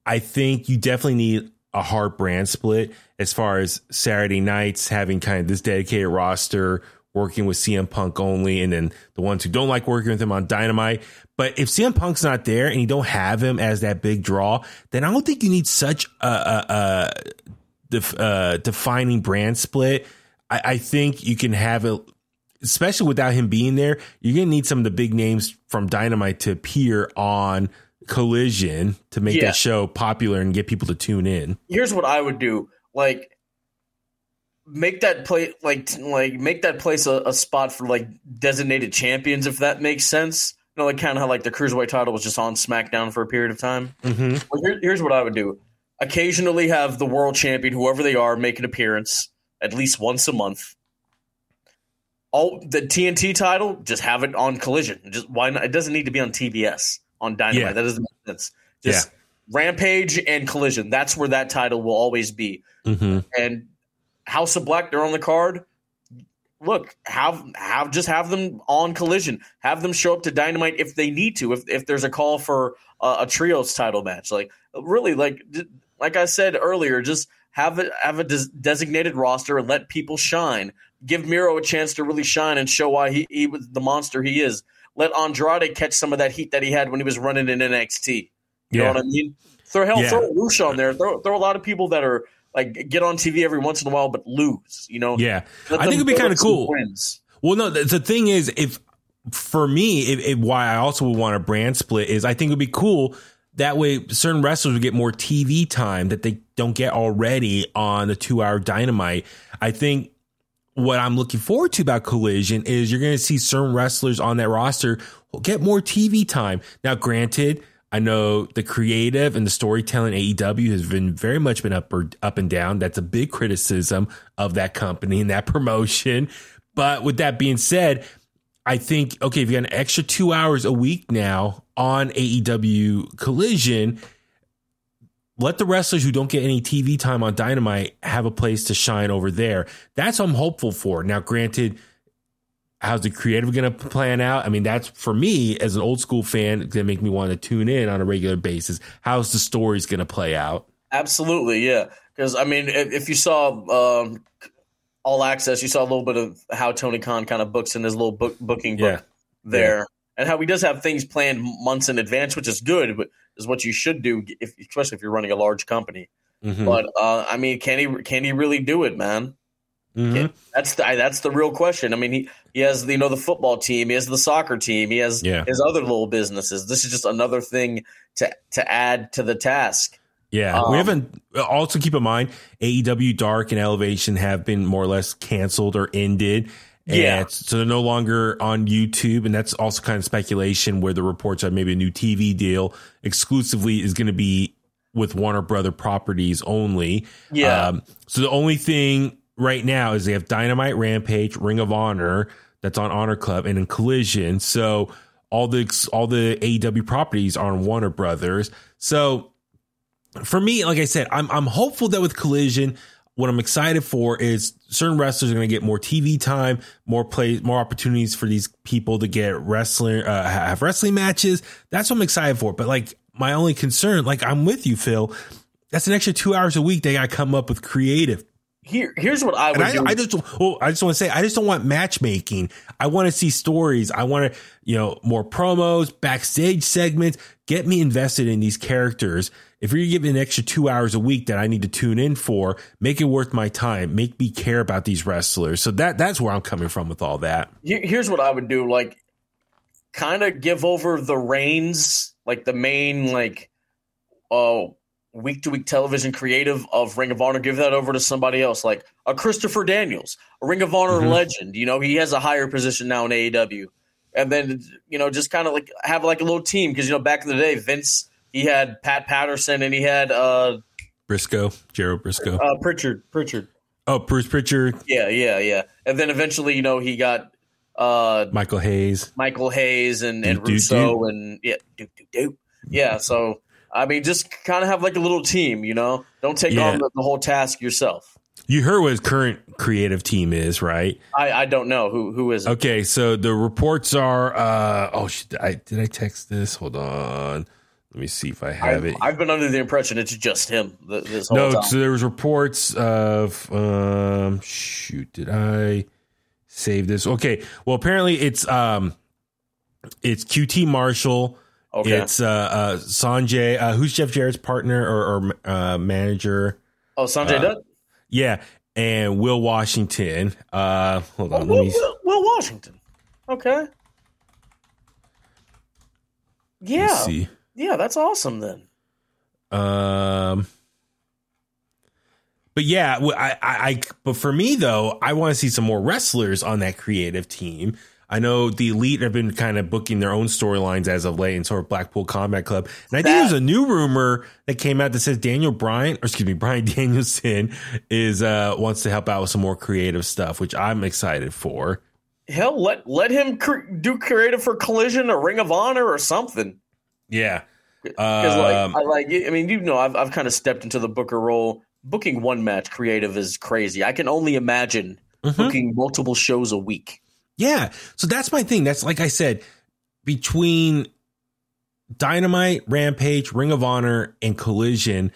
S2: I think you definitely need a hard brand split as far as Saturday nights having kind of this dedicated roster working with CM Punk only, and then the ones who don't like working with him on Dynamite. But if CM Punk's not there and you don't have him as that big draw, then I don't think you need such a, a, a def, uh, defining brand split. I, I think you can have it, especially without him being there. You're going to need some of the big names from Dynamite to appear on Collision to make
S3: Yeah.
S2: that show popular and get people to tune in.
S3: Here's what I would do: like make that place like like make that place a, a spot for like designated champions, if that makes sense. You know, like kind of how like the cruiserweight title was just on SmackDown for a period of time.
S2: Mm-hmm.
S3: Well, here, here's what I would do: occasionally have the world champion, whoever they are, make an appearance at least once a month. All the TNT title, just have it on Collision. Just why not? It doesn't need to be on TBS on Dynamite.
S2: Yeah.
S3: That doesn't make sense. Just Rampage and Collision. That's where that title will always be.
S2: Mm-hmm.
S3: And House of Black, they're on the card. Look, have have just have them on Collision. Have them show up to Dynamite if they need to. If if there's a call for a, a trios title match, like really, like like I said earlier, just have it have a des- designated roster and let people shine. Give Miro a chance to really shine and show why he, he was the monster he is. Let Andrade catch some of that heat that he had when he was running in NXT. You know what I mean? Throw hell,
S2: Yeah.
S3: throw Rush on there. Throw throw a lot of people that are like get on TV every once in a while but lose. You know?
S2: Yeah.
S3: Let
S2: I think it'd be kind of cool.
S3: wins.
S2: Well, no, the, the thing is, if for me, if, if why I also would want a brand split is I think it would be cool. That way, certain wrestlers would get more TV time that they don't get already on the two hour dynamite. I think what I'm looking forward to about Collision is you're going to see certain wrestlers on that roster get more TV time. Now, granted, I know the creative and the storytelling AEW has been very much been up or up and down. That's a big criticism of that company and that promotion. But with that being said, I think okay, if you got an extra two hours a week now on AEW Collision, let the wrestlers who don't get any TV time on Dynamite have a place to shine over there. That's what I'm hopeful for. Now, granted, how's the creative going to plan out? I mean, that's for me as an old school fan going to make me want to tune in on a regular basis. How's the stories going to play out?
S3: Absolutely, yeah. Because I mean, if, if you saw um, All Access, you saw a little bit of how Tony Khan kind of books in his little book booking book
S2: Yeah.
S3: there, and how he does have things planned months in advance, which is good. But is what you should do, if, especially if you're running a large company.
S2: Mhm.
S3: But uh, I mean, can he can he really do it, man?
S2: Mhm.
S3: That's the that's the real question. I mean, he he has you know the football team, he has the soccer team, he has
S2: Yeah.
S3: his other little businesses. This is just another thing to to add to the task.
S2: Yeah,
S3: Um,
S2: we haven't. Also, keep in mind, AEW Dark and Elevation have been more or less canceled or ended.
S3: Yeah.
S2: so they're no longer on YouTube, and that's also kind of speculation where the reports are maybe a new TV deal exclusively is going to be with Warner Brother properties only.
S3: Yeah.
S2: Um, so the only thing right now is they have Dynamite, Rampage, Ring of Honor that's on Honor Club, and in Collision. So all the all the AEW properties are on Warner Brothers. So for me, like I said, I'm I'm hopeful that with Collision, what I'm excited for is certain wrestlers are going to get more TV time, more play, more opportunities for these people to get wrestling, uh, have wrestling matches. That's what I'm excited for. But like my only concern, like I'm with you, Phil. That's an extra two hours a week. They got to come up with creative.
S3: Here here's what I would.
S2: I, I just, well, I just want to say, I just don't want matchmaking. I want to see stories. I want to, you know, more promos, backstage segments. Get me invested in these characters. If you're giving an extra two hours a week that I need to tune in for, make it worth my time. Make me care about these wrestlers. So that that's where I'm coming from with all that.
S3: Here's what I would do. Like, kind of give over the reins, like the main like, oh, week to week television creative of Ring of Honor. Give that over to somebody else, like a Christopher Daniels, a Ring of Honor
S2: Mhm.
S3: legend. You know, he has a higher position now in AEW, and then you know just kind of like have like a little team because you know back in the day, Vince he had Pat Patterson and he had uh,
S2: Brisco, Gerald Brisco.
S3: uh Pritchard, Pritchard.
S2: Oh, Bruce Pritchard,
S3: Yeah, yeah, yeah. And then eventually, you know, he got uh
S2: Michael Hayes.
S3: Michael Hayes and, and
S2: doop,
S3: Russo and yeah, doop, doop, doop. yeah. So I mean, just kind of have like a little team, you know. Don't take
S2: Yeah.
S3: on the, the whole task yourself.
S2: You heard what his current creative team is, right?
S3: I, I don't know who who is it.
S2: Okay, so the reports are. uh Oh, I did I text this? Hold on, let me see if I have
S3: I've,
S2: it.
S3: I've been under the impression it's just him th- this whole
S2: no,
S3: time.
S2: so there was reports of. um Shoot, did I save this. Okay. Well, apparently it's um, it's QT Marshall.
S3: Okay.
S2: It's uh, uh Sanjay. Uh, who's Jeff Jarrett's partner or, or uh, manager?
S3: oh, Sanjay
S2: uh,
S3: Dutt.
S2: Yeah, and Will Washington. Uh, hold
S3: Oh,
S2: on.
S3: Will,
S2: me.
S3: Will, Will Washington. Okay. Yeah.
S2: let's see.
S3: Yeah, that's awesome then.
S2: Um, but yeah, I, I, I- but for me though, I want to see some more wrestlers on that creative team. I know the elite have been kind of booking their own storylines as of late, and sort of Blackpool Combat Club. And I think there's a new rumor that came out that says Daniel Bryan, or excuse me, Bryan Danielson is uh wants to help out with some more creative stuff, which I'm excited for.
S3: Hell, let let him cr- do creative for Collision or Ring of Honor or something.
S2: Yeah,
S3: Because
S2: Um,
S3: like I like I mean you know I've I've kind of stepped into the Booker role. Booking one match creative is crazy. I can only imagine
S2: Mhm.
S3: booking multiple shows a week.
S2: Yeah. So that's my thing. That's like I said, between Dynamite, Rampage, Ring of Honor, and Collision,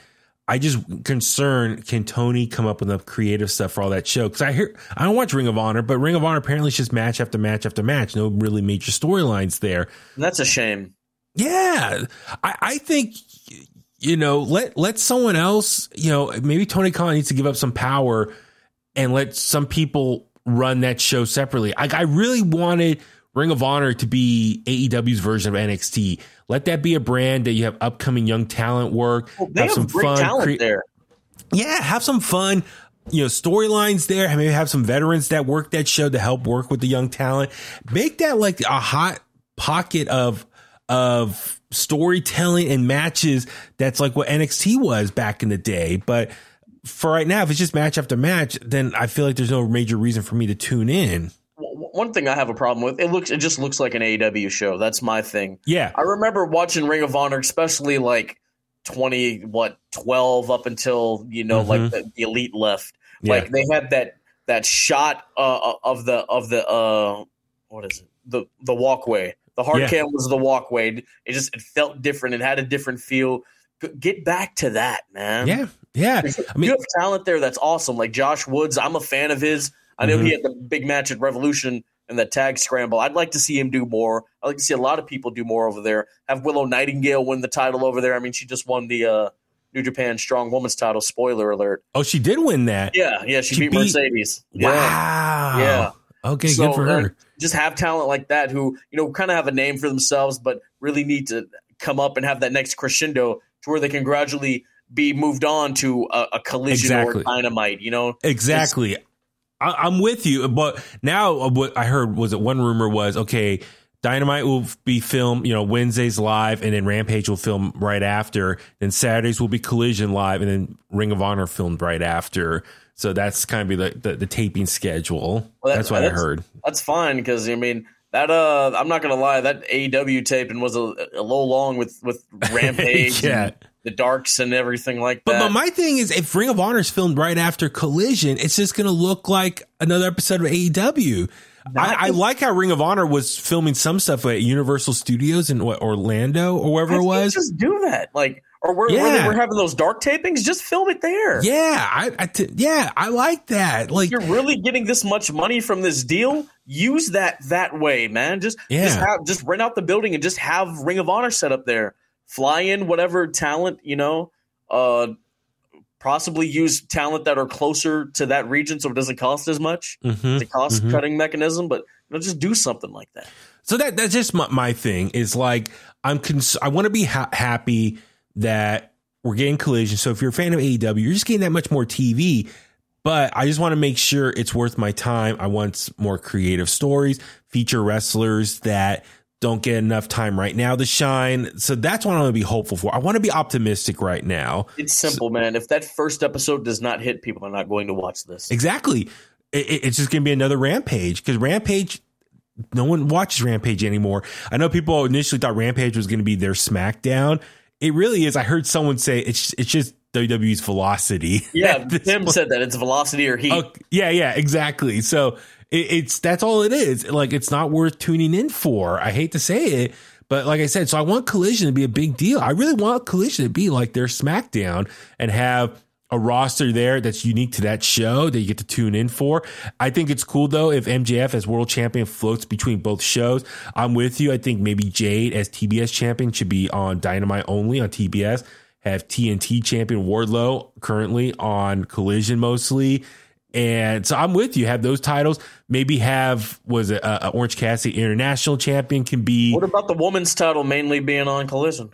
S2: I just concern can Tony come up with enough creative stuff for all that show? Because I hear I don't watch Ring of Honor, but Ring of Honor apparently is just match after match after match. No really major storylines there.
S3: That's a shame.
S2: Yeah, I, I think you know let let someone else. You know, maybe Tony Khan needs to give up some power and let some people run that show separately. I, I really wanted Ring of Honor to be AEW's version of NXT. Let that be a brand that you have upcoming young talent work.
S3: Well, have, great talent
S2: cre-
S3: there.
S2: yeah, have some fun, you know, storylines there. Maybe have some veterans that work that show to help work with the young talent. Make that like a hot pocket of of storytelling and matches. That's like what NXT was back in the day. But for right now, if it's just match after match, then I feel like there's no major reason for me to tune in.
S3: One thing I have a problem with it looks it just looks like an AEW show. That's my thing.
S2: Yeah,
S3: I remember watching Ring of Honor, especially like twenty what twelve up until you know like
S2: Mhm.
S3: the, the elite left.
S2: yeah,
S3: Like they had that that shot uh, of the of the uh what is it the the walkway. The hard
S2: Yeah.
S3: cam was the walkway. It just it felt different. It had a different feel. Get back to that, man.
S2: yeah, yeah. I mean,
S3: you have talent there that's awesome. Like Josh Woods, I'm a fan of his. I know
S2: Mhm.
S3: he had the big match at Revolution and the tag scramble. I'd like to see him do more. I'd like to see a lot of people do more over there. Have Willow Nightingale win the title over there. I mean, she just won the uh, New Japan Strong Woman's title. Spoiler alert.
S2: oh, she did win that.
S3: Yeah, yeah, she,
S2: She
S3: beat,
S2: beat-
S3: Mercedes. Yeah.
S2: Wow.
S3: Yeah.
S2: Okay,
S3: So,
S2: good for her.
S3: Just have talent like that who, you know, kind of have a name for themselves, but really need to come up and have that next crescendo to where they can gradually be moved on to a, a collision
S2: Exactly.
S3: or dynamite, you know?
S2: Exactly. I, I'm with you, but now uh, what I heard was that one rumor was okay, Dynamite will be filmed, you know, Wednesdays live, and then Rampage will film right after. Then Saturdays will be Collision live, and then Ring of Honor filmed right after. So that's kind of be the, the, the taping schedule.
S3: Well, that-
S2: that's what I heard.
S3: That's fine because I mean that uh I'm not gonna lie that AEW taping was a, a little long with with Rampage
S2: Yeah.
S3: and the Darks and everything like
S2: But,
S3: that.
S2: but my thing is, if Ring of Honor is filmed right after Collision, it's just going to look like another episode of AEW. I, I like how Ring of Honor was filming some stuff at Universal Studios in what Orlando or wherever it was.
S3: just do that like or where, where
S2: Yeah.
S3: they were having those dark tapings just film it there.
S2: Yeah, I, I t- yeah, I like that. Like,
S3: You're really getting this much money from this deal. Use that that way, man. Just
S2: Yeah.
S3: just have just rent out the building and just have Ring of Honor set up there. Fly in whatever talent you know. Uh, possibly use talent that are closer to that region so it doesn't cost as much.
S2: mhm.
S3: It's a cost cutting mechanism, but you know, just do something like that.
S2: so that that's just my, my thing. Is like I'm cons- I want to be ha- happy that we're getting collision. So if you're a fan of AEW, you're just getting that much more TV. But I just want to make sure it's worth my time. I want more creative stories, feature wrestlers that don't get enough time right now to shine. So that's what I want to be hopeful for. I want to be optimistic right now.
S3: It's simple, man. If that first episode does not hit, people are not going to watch this.
S2: Exactly. It- it's just going to be another Rampage because Rampage, no one watches Rampage anymore. I know people initially thought Rampage was going to be their SmackDown. It really is. I heard someone say it's it's just WWE's velocity.
S3: Yeah, Tim
S2: point.
S3: said that it's velocity or heat.
S2: Oh, yeah, yeah, exactly. So it, it's that's all it is. Like it's not worth tuning in for. I hate to say it, but like I said, so I want Collision to be a big deal. I really want Collision to be like their SmackDown and have a roster there that's unique to that show that you get to tune in for. I think it's cool though if MJF as world champion floats between both shows. I'm with you. I think maybe Jade as TBS champion should be on Dynamite only on TBS. Have TNT champion Wardlow currently on Collision mostly. And so I'm with you. Have those titles. Maybe have was it uh, Orange Cassidy International Champion can be.
S3: What about the woman's title mainly being on Collision?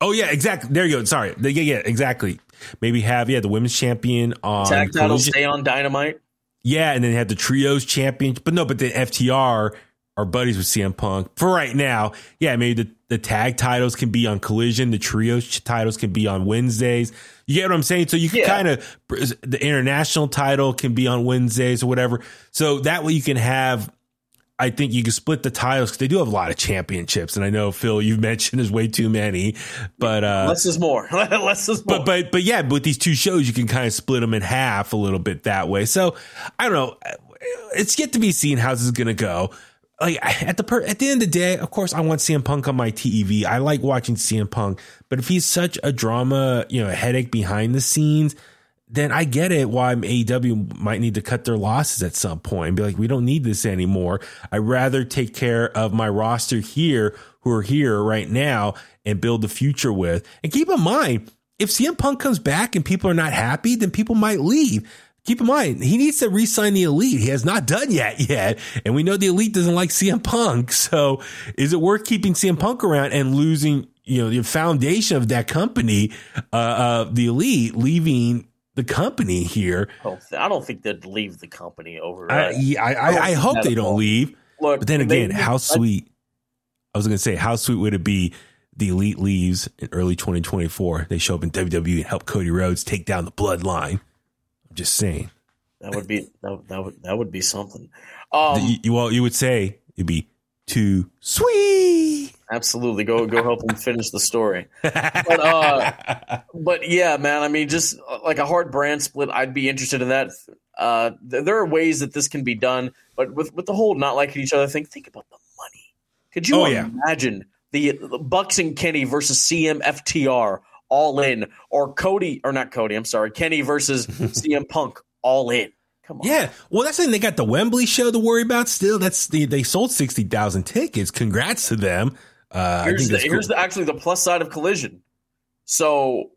S2: Oh yeah, exactly. There you go. Sorry. Yeah, yeah, exactly. Maybe have yeah the women's champion on
S3: tag title stay on Dynamite.
S2: Yeah, and then have the trios champion. But no, but the FTR are buddies with CM Punk for right now. Yeah, maybe the, the tag titles can be on Collision. The trios titles can be on Wednesdays. You get what I'm saying? So you can yeah. kind of the international title can be on Wednesdays or whatever. So that way you can have I think you can split the titles because they do have a lot of championships, and I know Phil, you've mentioned there's way too many, but uh,
S3: less is more. less is
S2: more. But but but yeah, with these two shows, you can kind of split them in half a little bit that way. So I don't know. It's yet to be seen how this is going to go. Like at the per- at the end of the day, of course, I want CM Punk on my TV. I like watching CM Punk, but if he's such a drama, you know, a headache behind the scenes then I get it why AEW might need to cut their losses at some point and be like, we don't need this anymore. I'd rather take care of my roster here who are here right now and build the future with. And keep in mind, if CM Punk comes back and people are not happy, then people might leave. Keep in mind, he needs to re-sign the elite. He has not done yet yet. And we know the elite doesn't like CM Punk. So is it worth keeping CM Punk around and losing, you know, the foundation of that company, uh, uh, the elite leaving the company here.
S3: I don't think they'd leave the company over.
S2: I, yeah, I, I, I hope they don't leave. Look, but then again, they, how sweet. I was going to say, how sweet would it be? The elite leaves in early 2024. They show up in WWE and help Cody Rhodes take down the bloodline. I'm just saying.
S3: That would be that, that would that would be something. Um,
S2: you, you, well, you would say it'd be too sweet.
S3: Absolutely, go go help him finish the story. But uh, but yeah, man. I mean, just uh, like a hard brand split, I'd be interested in that. Uh, there are ways that this can be done, but with with the whole not liking each other thing, think about the money. Could you oh, imagine yeah. the, the Bucks and Kenny versus CMFTR all in, or Cody or not Cody? I'm sorry, Kenny versus CM Punk all in. Come on.
S2: Yeah. Well, that's the thing. They got the Wembley show to worry about still. That's the, they sold 60,000 tickets. Congrats to them. Uh,
S3: here's the, here's the, actually the plus side of collision. So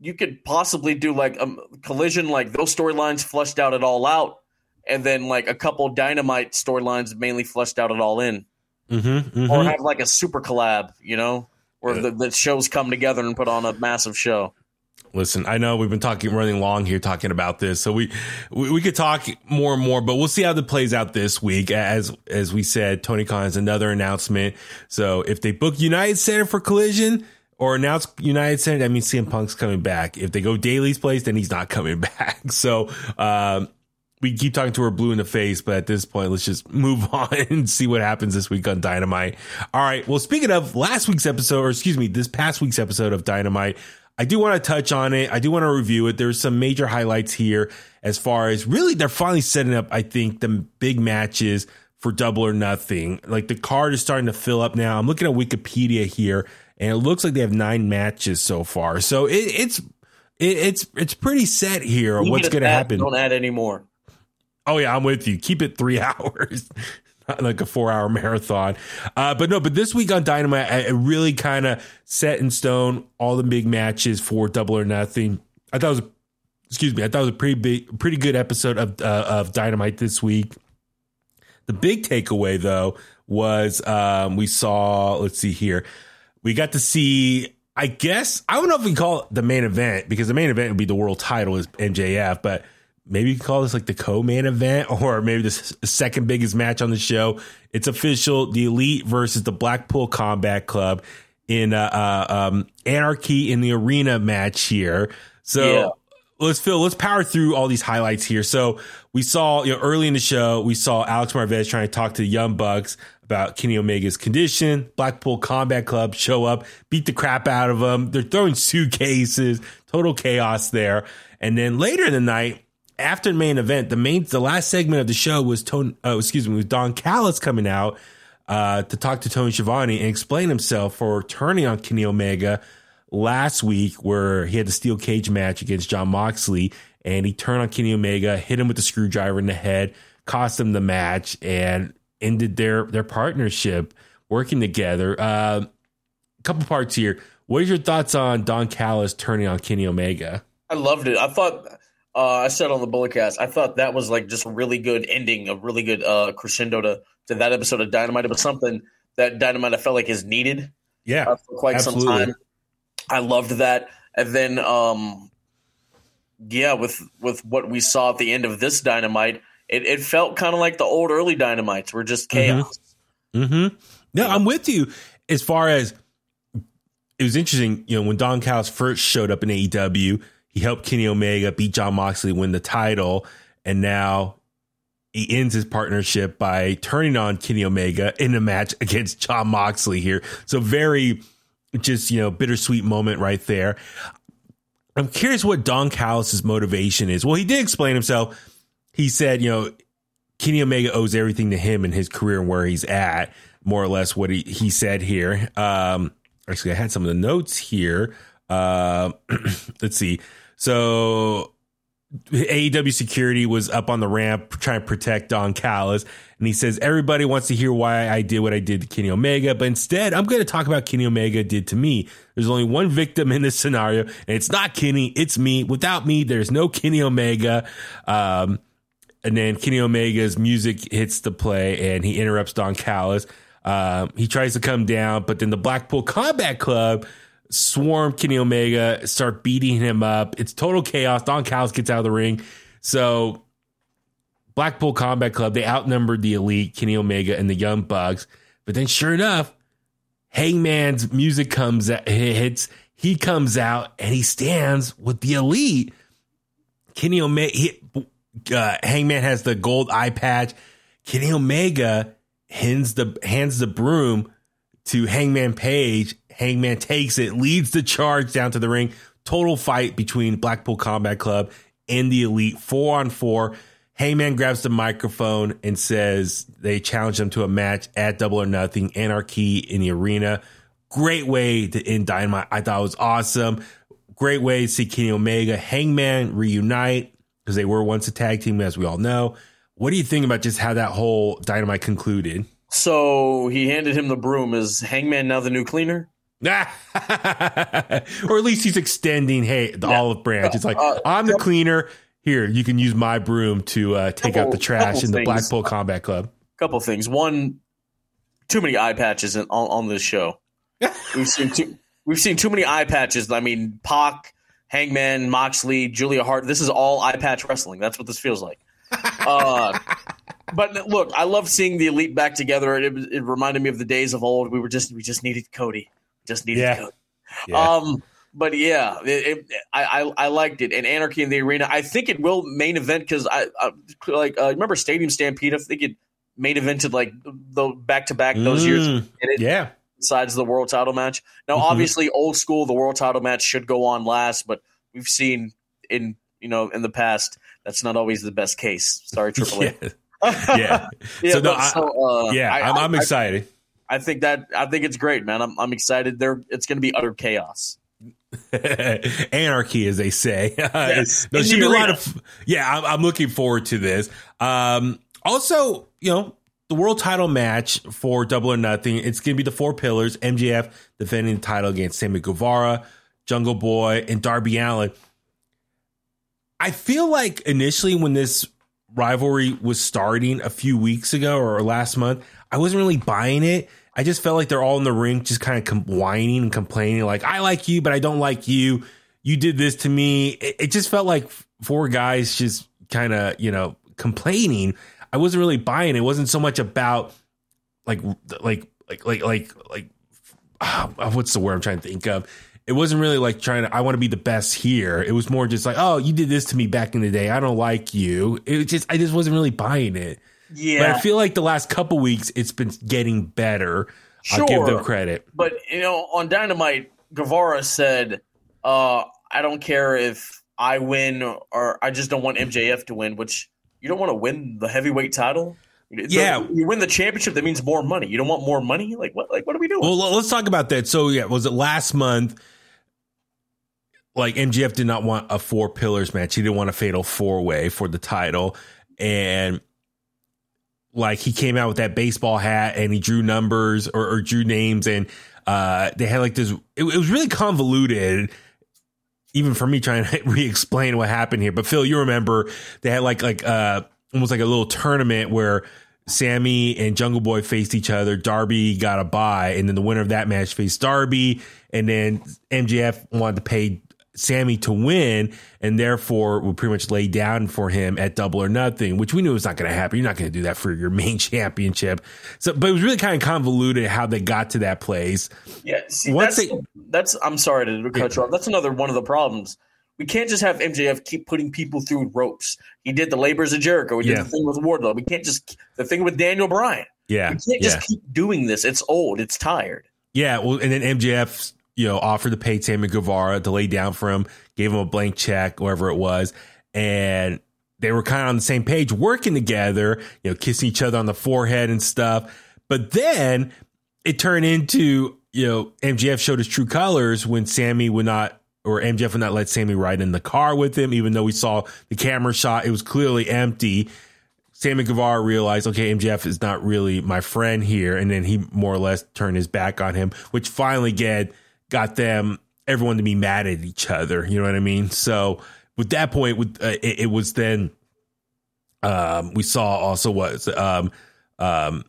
S3: you could possibly do like a um, collision, like those storylines flushed out it all out. And then like a couple dynamite storylines mainly flushed out it all in.
S2: Mm-hmm, mm-hmm.
S3: Or have like a super collab, you know, where yeah. the, the shows come together and put on a massive show.
S2: Listen, I know we've been talking running long here talking about this, so we, we, we could talk more and more, but we'll see how it plays out this week. As as we said, Tony Khan has another announcement. So if they book United Center for Collision or announce United Center, that means CM Punk's coming back. If they go Daily's place, then he's not coming back. So um, we keep talking to her blue in the face, but at this point, let's just move on and see what happens this week on Dynamite. All right. Well, speaking of last week's episode, or excuse me, this past week's episode of Dynamite. I do want to touch on it. I do want to review it. There's some major highlights here as far as really they're finally setting up, I think, the big matches for double or nothing. Like the card is starting to fill up now. I'm looking at Wikipedia here and it looks like they have nine matches so far. So it, it's it, it's it's pretty set here. what's going to happen?
S3: Don't add any more.
S2: Oh yeah, I'm with you. Keep it three hours like a four hour marathon. Uh, but no, but this week on Dynamite, I, really kind of set in stone all the big matches for Double or Nothing. I thought it was, excuse me, I thought it was a pretty big, pretty good episode of uh, of Dynamite this week. The big takeaway though was um, we saw. Let's see here, we got to see. I guess I don't know if we call it the main event because the main event would be the world title is MJF, but maybe you can call this like the co-main event or maybe the second biggest match on the show. It's official. The Elite versus the Blackpool Combat Club in uh, uh, um, Anarchy in the Arena match here. So yeah. let's Phil, let's power through all these highlights here. So we saw, you know, early in the show, we saw Alex Marvez trying to talk to the Young Bucks about Kenny Omega's condition. Blackpool Combat Club show up, beat the crap out of them. They're throwing suitcases, total chaos there. And then later in the night, after the main event, the main the last segment of the show was Tony. Uh, excuse me, was Don Callis coming out uh, to talk to Tony Schiavone and explain himself for turning on Kenny Omega. last week where he had the steel cage match against Jon Moxley and he turned on Kenny Omega, hit him with the screwdriver in the head, cost him the match, and ended their their partnership working together. Uh, a couple parts here. What are your thoughts on Don Callis turning on Kenny Omega?
S3: I loved it. I thought uh, I said on the Bulletcast, I thought that was like just a really good ending, a really good uh, crescendo to to that episode of Dynamite. It was something that Dynamite I felt like is needed.
S2: Yeah,
S3: uh, for quite absolutely. some time. I loved that, and then um, yeah, with with what we saw at the end of this Dynamite, it, it felt kind of like the old early Dynamites were just mm-hmm. chaos.
S2: Mm-hmm. mm-hmm. No, I'm with you. As far as it was interesting, you know, when Don Callis first showed up in AEW, he helped Kenny Omega beat Jon Moxley, win the title, and now he ends his partnership by turning on Kenny Omega in a match against John Moxley here. So very just, you know, bittersweet moment right there. I'm curious what Don Callis' motivation is. Well, he did explain himself. He said, you know, Kenny Omega owes everything to him in his career and where he's at, more or less what he, he said here. Um, actually, I had some of the notes here. Uh, let's see. So AEW security was up on the ramp trying to protect Don Callis. And he says, Everybody wants to hear why I did what I did to Kenny Omega, but instead, I'm going to talk about Kenny Omega did to me. There's only one victim in this scenario, and it's not Kenny, it's me. Without me, there's no Kenny Omega. Um, and then Kenny Omega's music hits the play, and he interrupts Don Callis. Um, he tries to come down, but then the Blackpool Combat Club swarm Kenny Omega, start beating him up. It's total chaos. Don Callis gets out of the ring. So Blackpool Combat Club, they outnumbered the Elite, Kenny Omega, and the Young Bucks. But then, sure enough, Hangman's music comes hits. He comes out and he stands with the Elite. Kenny Omega, he, uh, Hangman has the gold eye patch. Kenny Omega hands the hands the broom to Hangman Page. Hangman takes it, leads the charge down to the ring. Total fight between Blackpool Combat Club and the Elite, four on four. Hangman grabs the microphone and says they challenge them to a match at Double or Nothing, Anarchy in the arena. Great way to end Dynamite. I thought it was awesome. Great way to see Kenny Omega, Hangman reunite because they were once a tag team, as we all know. What do you think about just how that whole Dynamite concluded?
S3: So he handed him the broom. Is Hangman now the new cleaner? or
S2: at least he's extending, hey, the yeah. olive branch. It's like, uh, I'm the cleaner. Here, you can use my broom to uh, take couple, out the trash in the things. Blackpool Combat Club.
S3: Couple things. One, too many eye patches on, on this show. we've seen too, we've seen too many eye patches. I mean, Pac, Hangman, Moxley, Julia Hart. This is all eye patch wrestling. That's what this feels like. Uh, but look, I love seeing the elite back together. It, it, reminded me of the days of old. We were just we just needed Cody, just needed yeah. Yeah. Um, but yeah, it, it, I, I, I liked it. And Anarchy in the Arena, I think it will main event because I, I, like uh, remember Stadium Stampede. I think it main evented like the back to back those mm, years.
S2: It, yeah,
S3: besides the world title match. Now, mm-hmm. obviously, old school, the world title match should go on last, but we've seen in you know in the past that's not always the best case. Sorry, Triple A.
S2: yeah. yeah. yeah. So, no, I, so, uh, yeah, I, am I'm excited.
S3: I, think that I think it's great, man. I'm I'm excited. There, it's going to be utter chaos.
S2: Anarchy, as they say. Yes. no, should be a lot of. Yeah, I'm, I'm looking forward to this. Um, also, you know, the world title match for Double or Nothing. It's going to be the four pillars: MJF defending the title against Sammy Guevara, Jungle Boy, and Darby Allin. I feel like initially when this rivalry was starting a few weeks ago or last month, I wasn't really buying it I just felt like they're all in the ring, just kind of com- whining and complaining, like I like you, but I don't like you. You did this to me. It, it just felt like four guys just kind of you know complaining. I wasn't really buying. It It wasn't so much about like like like like like like uh, what's the word I'm trying to think of. It wasn't really like trying to. I want to be the best here. It was more just like, oh, you did this to me back in the day. I don't like you. It just I just wasn't really buying it.
S3: Yeah.
S2: But I feel like the last couple weeks it's been getting better. Sure, I'll give them credit.
S3: But you know, on Dynamite, Guevara said, uh, I don't care if I win or I just don't want MJF to win, which you don't want to win the heavyweight title.
S2: Yeah,
S3: the, you win the championship. That means more money. You don't want more money. Like what? Like what are we doing?
S2: Well, let's talk about that. So yeah, was it last month? like MJF did not want a four pillars match. He didn't want a fatal four way for the title. And like he came out with that baseball hat and he drew numbers or, or drew names and uh, they had like this, it, it was really convoluted even for me trying to re-explain what happened here. But Phil, you remember they had like like uh almost like a little tournament where Sammy and Jungle Boy faced each other. Darby got a bye, and then the winner of that match faced Darby, and then MJF wanted to pay Sammy to win, and therefore would pretty much lay down for him at Double or Nothing, which we knew was not going to happen. You're not going to do that for your main championship. So, but it was really kind of convoluted how they got to that place.
S3: Yeah, see, that's, they, that's. I'm sorry to cut you off. That's another one of the problems. We can't just have MJF keep putting people through ropes. He did the labors of Jericho. He
S2: Yeah.
S3: did the thing with Wardlow. We can't just the thing with Daniel Bryan.
S2: Yeah,
S3: We can't
S2: yeah.
S3: just keep doing this. It's old. It's tired.
S2: Yeah, well, and then MJF, you know, offered to pay Sammy Guevara to lay down for him, gave him a blank check, whatever it was, and they were kind of on the same page, working together, you know, kissing each other on the forehead and stuff. But then it turned into, you know, MJF showed his true colors when Sammy would not, or MJF would not let Sammy ride in the car with him, even though we saw the camera shot, it was clearly empty. Sammy Guevara realized, okay, MJF is not really my friend here, and then he more or less turned his back on him, which finally get got them everyone to be mad at each other. You know what I mean? So with that point, with uh, it, it was then um, we saw also was um, um,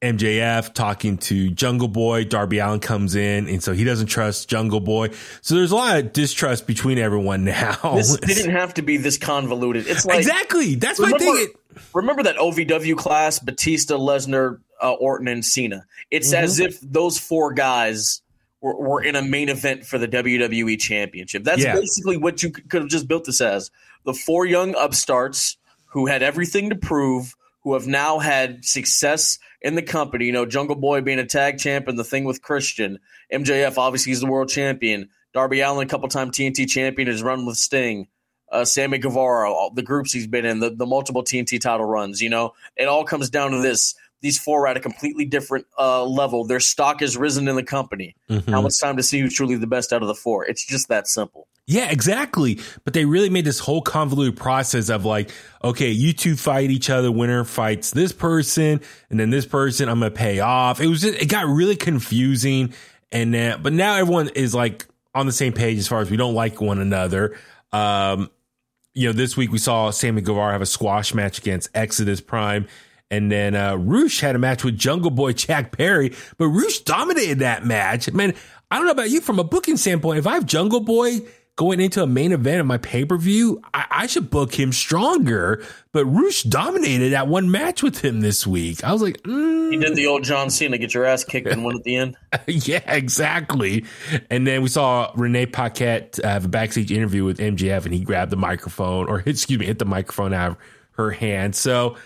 S2: MJF talking to Jungle Boy. Darby Allin comes in, and so he doesn't trust Jungle Boy. So there's a lot of distrust between everyone now.
S3: This didn't have to be this convoluted. It's like
S2: exactly. That's my
S3: remember,
S2: thing. It,
S3: remember that OVW class: Batista, Lesnar, uh, Orton, and Cena. It's
S2: Mm-hmm.
S3: as if those four guys were, were in a main event for the WWE Championship. That's
S2: Yeah.
S3: basically what you could have just built this as: the four young upstarts who had everything to prove, who have now had success in the company. You know, Jungle Boy being a tag champ and the thing with Christian. MJF obviously is the world champion. Darby Allin, a couple time TNT champion, has run with Sting. Uh, Sammy Guevara, all the groups he's been in, the, the multiple TNT title runs. You know, it all comes down to this. These four are at a completely different uh, level. Their stock has risen in the company.
S2: Mhm.
S3: Now it's time to see who's truly the best out of the four. It's just that simple.
S2: Yeah, exactly. But they really made this whole convoluted process of like, okay, you two fight each other. Winner fights this person, and then this person I'm gonna pay off. It was just, it got really confusing, and then but now everyone is like on the same page as far as we don't like one another. Um, you know, this week we saw Sammy Guevara have a squash match against Exodus Prime. And then uh, Rush had a match with Jungle Boy Jack Perry, but Rush dominated that match. Man, I don't know about you from a booking standpoint. If I have Jungle Boy going into a main event of my pay per view, I, I should book him stronger. But Roosh dominated that one match with him this week. I was like, mm,
S3: He did the old John Cena, get your ass kicked and win at the end.
S2: yeah, exactly. And then we saw Renee Paquette have a backstage interview with MJF, and he grabbed the microphone, or excuse me, hit the microphone out of her hand. So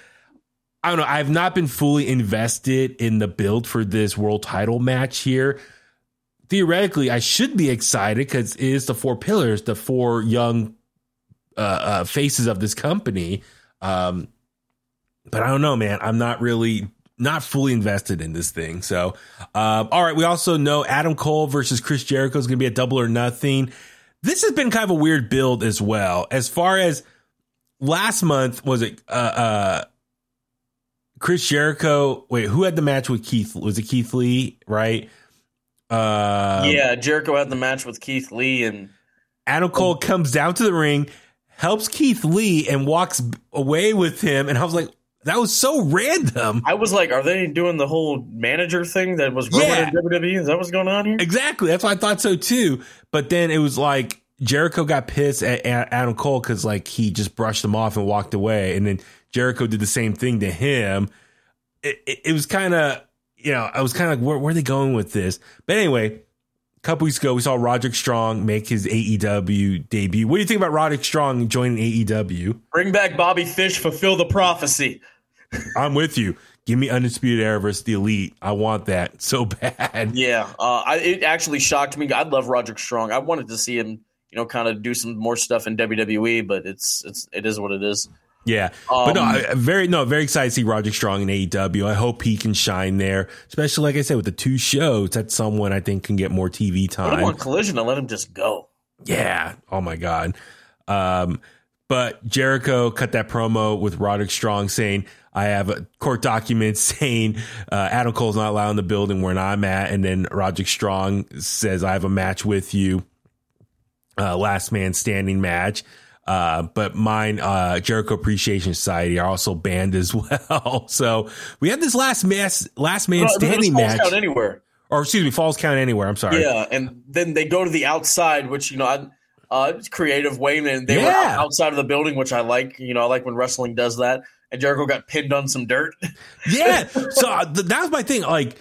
S2: I don't know. I've not been fully invested in the build for this world title match here. Theoretically, I should be excited because it is the four pillars, the four young uh, uh, faces of this company. Um, but I don't know, man. I'm not really not fully invested in this thing. So, um, all right. We also know Adam Cole versus Chris Jericho is going to be a double or nothing. This has been kind of a weird build as well. As far as last month, was it uh, uh, Chris Jericho? Wait, who had the match with Keith? Was it Keith Lee? Right? Uh,
S3: yeah, Jericho had the match with Keith Lee, and
S2: Adam Cole comes down to the ring, helps Keith Lee, and walks away with him. And I was like, that was so random.
S3: I was like, "Are they doing the whole manager thing that was
S2: Yeah.
S3: in WWE? Is that what's going on here?"
S2: Exactly. That's what I thought so too. But then it was like Jericho got pissed at at Adam Cole because like he just brushed him off and walked away, and then Jericho did the same thing to him. It, it, it was kind of you know I was kind of like where, where are they going with this? But anyway, a couple weeks ago we saw Roderick Strong make his AEW debut. What do you think about Roderick Strong joining AEW?
S3: Bring back Bobby Fish, fulfill the prophecy.
S2: I'm with you. Give me Undisputed Era versus the Elite. I want that so bad.
S3: Yeah, uh, I, it actually shocked me. I love Roderick Strong. I wanted to see him, you know, kind of do some more stuff in WWE, but it's it's it is what it is.
S2: Yeah, but no,
S3: Um,
S2: I, very no, very excited to see Roger Strong in AEW. I hope he can shine there, especially like I said with the two shows. That's someone I think can get more TV
S3: Put him on. Collision and let him just go.
S2: Yeah. Oh my God. Um, but Jericho cut that promo with Roderick Strong saying, I have a court document saying uh, Adam Cole's not allowed in the building where I'm at. And then Roderick Strong says, I have a match with you, uh, last man standing match. Uh, but mine, uh, Jericho Appreciation Society are also banned as well. so we had this last mass, last man standing match.
S3: Count anywhere.
S2: Or excuse me, Falls Count Anywhere. I'm sorry.
S3: Yeah. And then they go to the outside, which, you know, I, uh, creative way, and they yeah. were outside of the building, which I like. You know, I like when wrestling does that. And Jericho got pinned on some dirt.
S2: yeah, so uh, th- that was my thing. Like,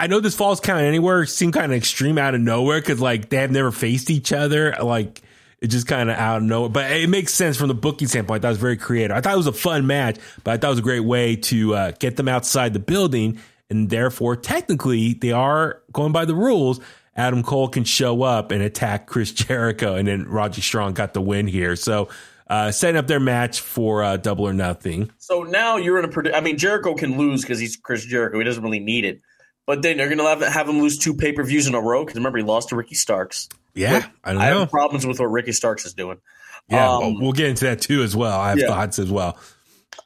S2: I know this falls count anywhere seemed kind of extreme out of nowhere because like they have never faced each other. Like, it just kind of out of nowhere, but it makes sense from the booking standpoint. That was very creative. I thought it was a fun match, but I thought it was a great way to uh, get them outside the building, and therefore, technically, they are going by the rules Adam Cole can show up and attack Chris Jericho, and then Roderick Strong got the win here. So uh, setting up their match for uh, Double or Nothing.
S3: So now you're in a. Predi- I mean, Jericho can lose because he's Chris Jericho. He doesn't really need it. But then they're going to have, have him lose two pay per views in a row because remember he lost to Ricky Starks.
S2: Yeah, I, I
S3: have problems with what Ricky Starks is doing.
S2: Yeah, um, well, we'll get into that too as well. I have yeah. thoughts as well.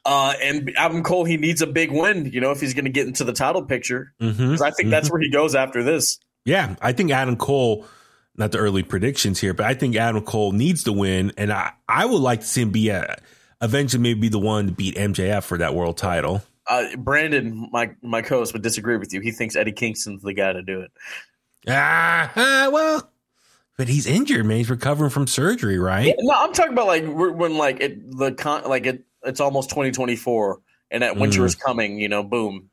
S3: Uh, and Adam Cole, he needs a big win, you know, if he's going to get into the title picture. Mm-hmm, I think mm-hmm. that's where he goes after this.
S2: Yeah, I think Adam Cole, not the early predictions here, but I think Adam Cole needs to win, and I, I would like to see him be a, eventually maybe be the one to beat MJF for that world title.
S3: Uh, Brandon, my my co-host, would disagree with you. He thinks Eddie Kingston's the guy to do it.
S2: Ah, uh, well, but he's injured, man. He's recovering from surgery, right? Yeah,
S3: no, I'm talking about like when like it the con like it it's almost 2024 and that winter mm. is coming. You know, boom.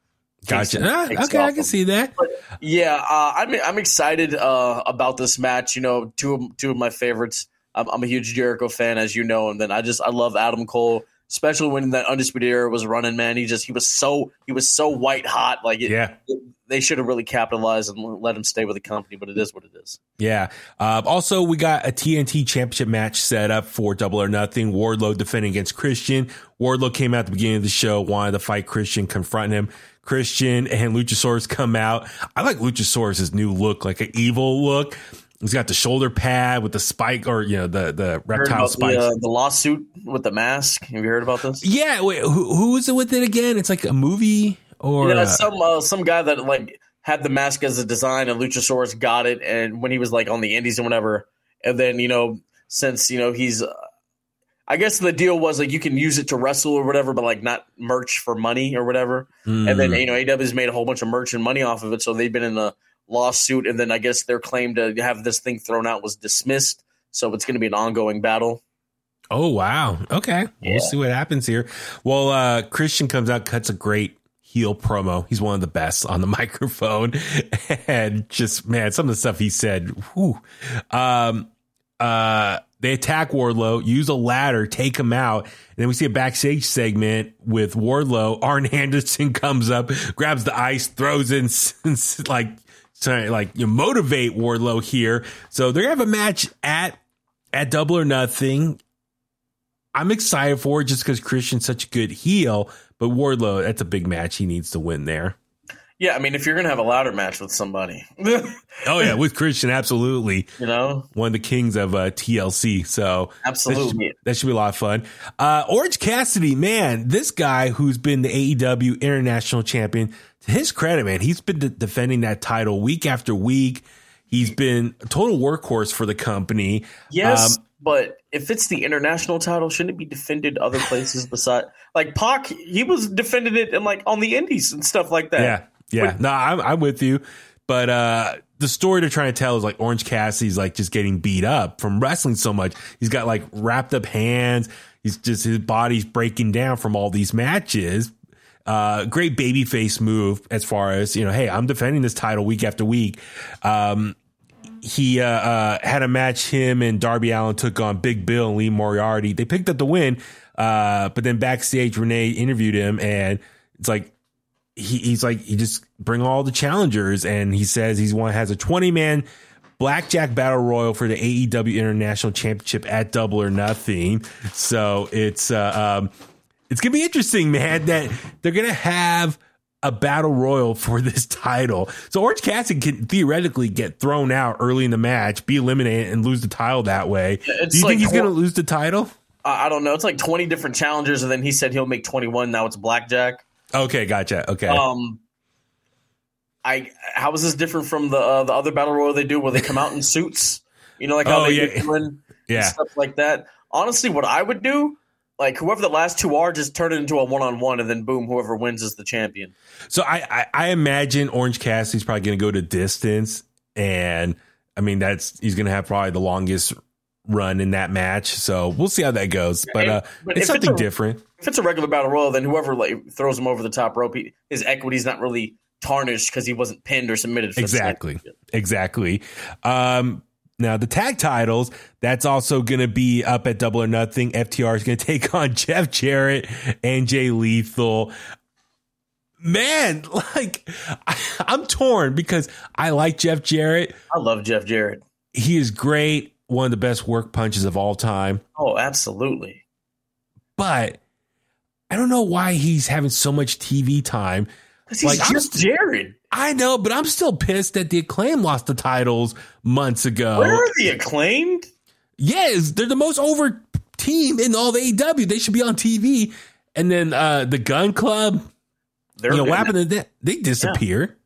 S2: Gotcha. Ah, okay, I can see that.
S3: But yeah, uh, I'm I'm excited uh, about this match. You know, two of, two of my favorites. I'm, I'm, a huge Jericho fan, as you know, and then I just I love Adam Cole, especially when that Undisputed Era was running. Man, he just he was so he was so white hot. Like it,
S2: yeah.
S3: It, they should have really capitalized and let him stay with the company, but it is what it is.
S2: Yeah. Uh, also, we got a TNT Championship match set up for Double or Nothing. Wardlow defending against Christian. Wardlow came out at the beginning of the show, wanted to fight Christian, confront him. Christian and Luchasaurus come out. I like Luchasaurus' new look, like an evil look. He's got the shoulder pad with the spike, or you know, the the reptile spike.
S3: The, uh, the, lawsuit with the mask. Have you heard about this?
S2: Yeah. Wait, who, who is it with it again? It's like a movie or
S3: yeah, some uh, some guy that like had the mask as a design, and Luchasaurus got it, and when he was like on the Indies and whatever, and then you know since you know he's uh, I guess the deal was like you can use it to wrestle or whatever, but like not merch for money or whatever. Mm. And then hmm. you know AW's made a whole bunch of merch and money off of it, so they've been in a lawsuit. And then I guess their claim to have this thing thrown out was dismissed, so it's going to be an ongoing battle.
S2: Oh wow! Okay, yeah. we'll see what happens here. Well, uh, Christian comes out, cuts a great heel promo. He's one of the best on the microphone, and just man, some of the stuff he said. Whew. Um, uh they attack Wardlow, use a ladder, take him out. And then we see a backstage segment with Wardlow. Arn Anderson comes up, grabs the ice, throws in like trying like you motivate Wardlow here. So they're gonna have a match at at Double or Nothing. I'm excited for it just because Christian's such a good heel, but Wardlow, that's a big match. He needs to win there.
S3: Yeah, I mean, if you're gonna have a ladder match with somebody,
S2: oh yeah, with Christian, absolutely.
S3: You know,
S2: one of the kings of uh, TLC. So
S3: absolutely,
S2: that should, that should, be a lot of fun. Uh, Orange Cassidy, man, this guy who's been the AEW International Champion. To his credit, man, he's been de- defending that title week after week. He's been a total workhorse for the company.
S3: Yes, um, but if it's the international title, shouldn't it be defended other places besides like Pac? He was defending it in like on the Indies and stuff like that.
S2: Yeah, yeah, no, I'm, I'm with you. But uh, the story they're trying to tell is like Orange Cassidy's like just getting beat up from wrestling so much. He's got like wrapped up hands. He's just his body's breaking down from all these matches. Uh, great babyface move as far as you know. Hey, I'm defending this title week after week. Um, he uh, uh, had a match. Him and Darby Allin took on Big Bill and Lee Moriarty. They picked up the win. Uh, but then backstage, Renee interviewed him, and it's like he, he's like he just bring all the challengers, and he says he's one has a twenty man blackjack battle royal for the AEW International Championship at Double or Nothing. So it's uh, um, it's gonna be interesting, man. That they're gonna have a battle royal for this title. So Orange Cassidy can theoretically get thrown out early in the match, be eliminated, and lose the title that way.
S3: It's
S2: Do you
S3: like
S2: think he's going to lose the title?
S3: I don't know. It's like 20 different challengers, and then he said he'll make 21. Now it's blackjack.
S2: Okay, gotcha. Okay.
S3: Um, I how is this different from the uh, the other battle royal they do where they come out in suits? You know, like how
S2: Oh,
S3: they
S2: yeah.
S3: do and
S2: yeah.
S3: stuff like that. Honestly, what I would do, like whoever the last two are, just turn it into a one on one, and then boom, whoever wins is the champion.
S2: So I, I, I imagine Orange Cassidy's probably going to go to distance, and I mean that's he's going to have probably the longest run in that match. So we'll see how that goes. But uh,
S3: But
S2: it's
S3: if it's
S2: something
S3: a-
S2: different.
S3: If it's a regular battle royal, then whoever like throws him over the top rope, he, his equity's not really tarnished because he wasn't pinned or submitted. For
S2: Exactly. Exactly. Um, now the tag titles, that's also going to be up at Double or Nothing. FTR is going to take on Jeff Jarrett and Jay Lethal. Man, like I, I'm torn because I like Jeff Jarrett.
S3: I love Jeff Jarrett.
S2: He is great, one of the best work punches of all time.
S3: Oh, absolutely.
S2: But I don't know why he's having so much TV time.
S3: Because he's
S2: Like,
S3: Jeff Jarrett.
S2: I know, but I'm still pissed that the acclaim lost the titles months ago.
S3: Where are the acclaimed?
S2: Yes, they're the most over team in all the AEW. They should be on TV. And then uh the Gun Club,
S3: They're
S2: you know, what happened to that? They disappear.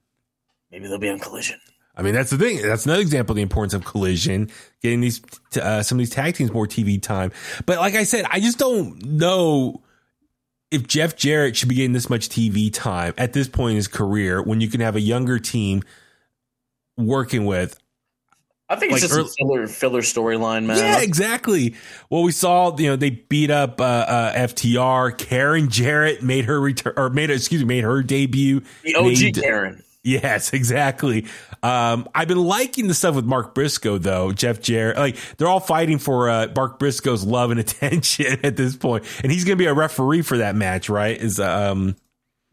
S3: Maybe they'll be on Collision.
S2: I mean, that's the thing. That's another example of the importance of collision, getting these uh, some of these tag teams more TV time. But like I said, I just don't know if Jeff Jarrett should be getting this much TV time at this point in his career when you can have a younger team working with.
S3: I think it's just
S2: early-
S3: a filler filler storyline, man.
S2: Yeah, exactly. Well, we saw, you know, they beat up uh, uh, FTR. Karen Jarrett made her return, or made, excuse me, made her debut.
S3: the OG
S2: Made-
S3: Karen.
S2: Yes, exactly. Um, I've been liking the stuff with Mark Briscoe though. Jeff Jarrett, like they're all fighting for uh, Mark Briscoe's love and attention at this point, and he's going to be a referee for that match, right? Is um,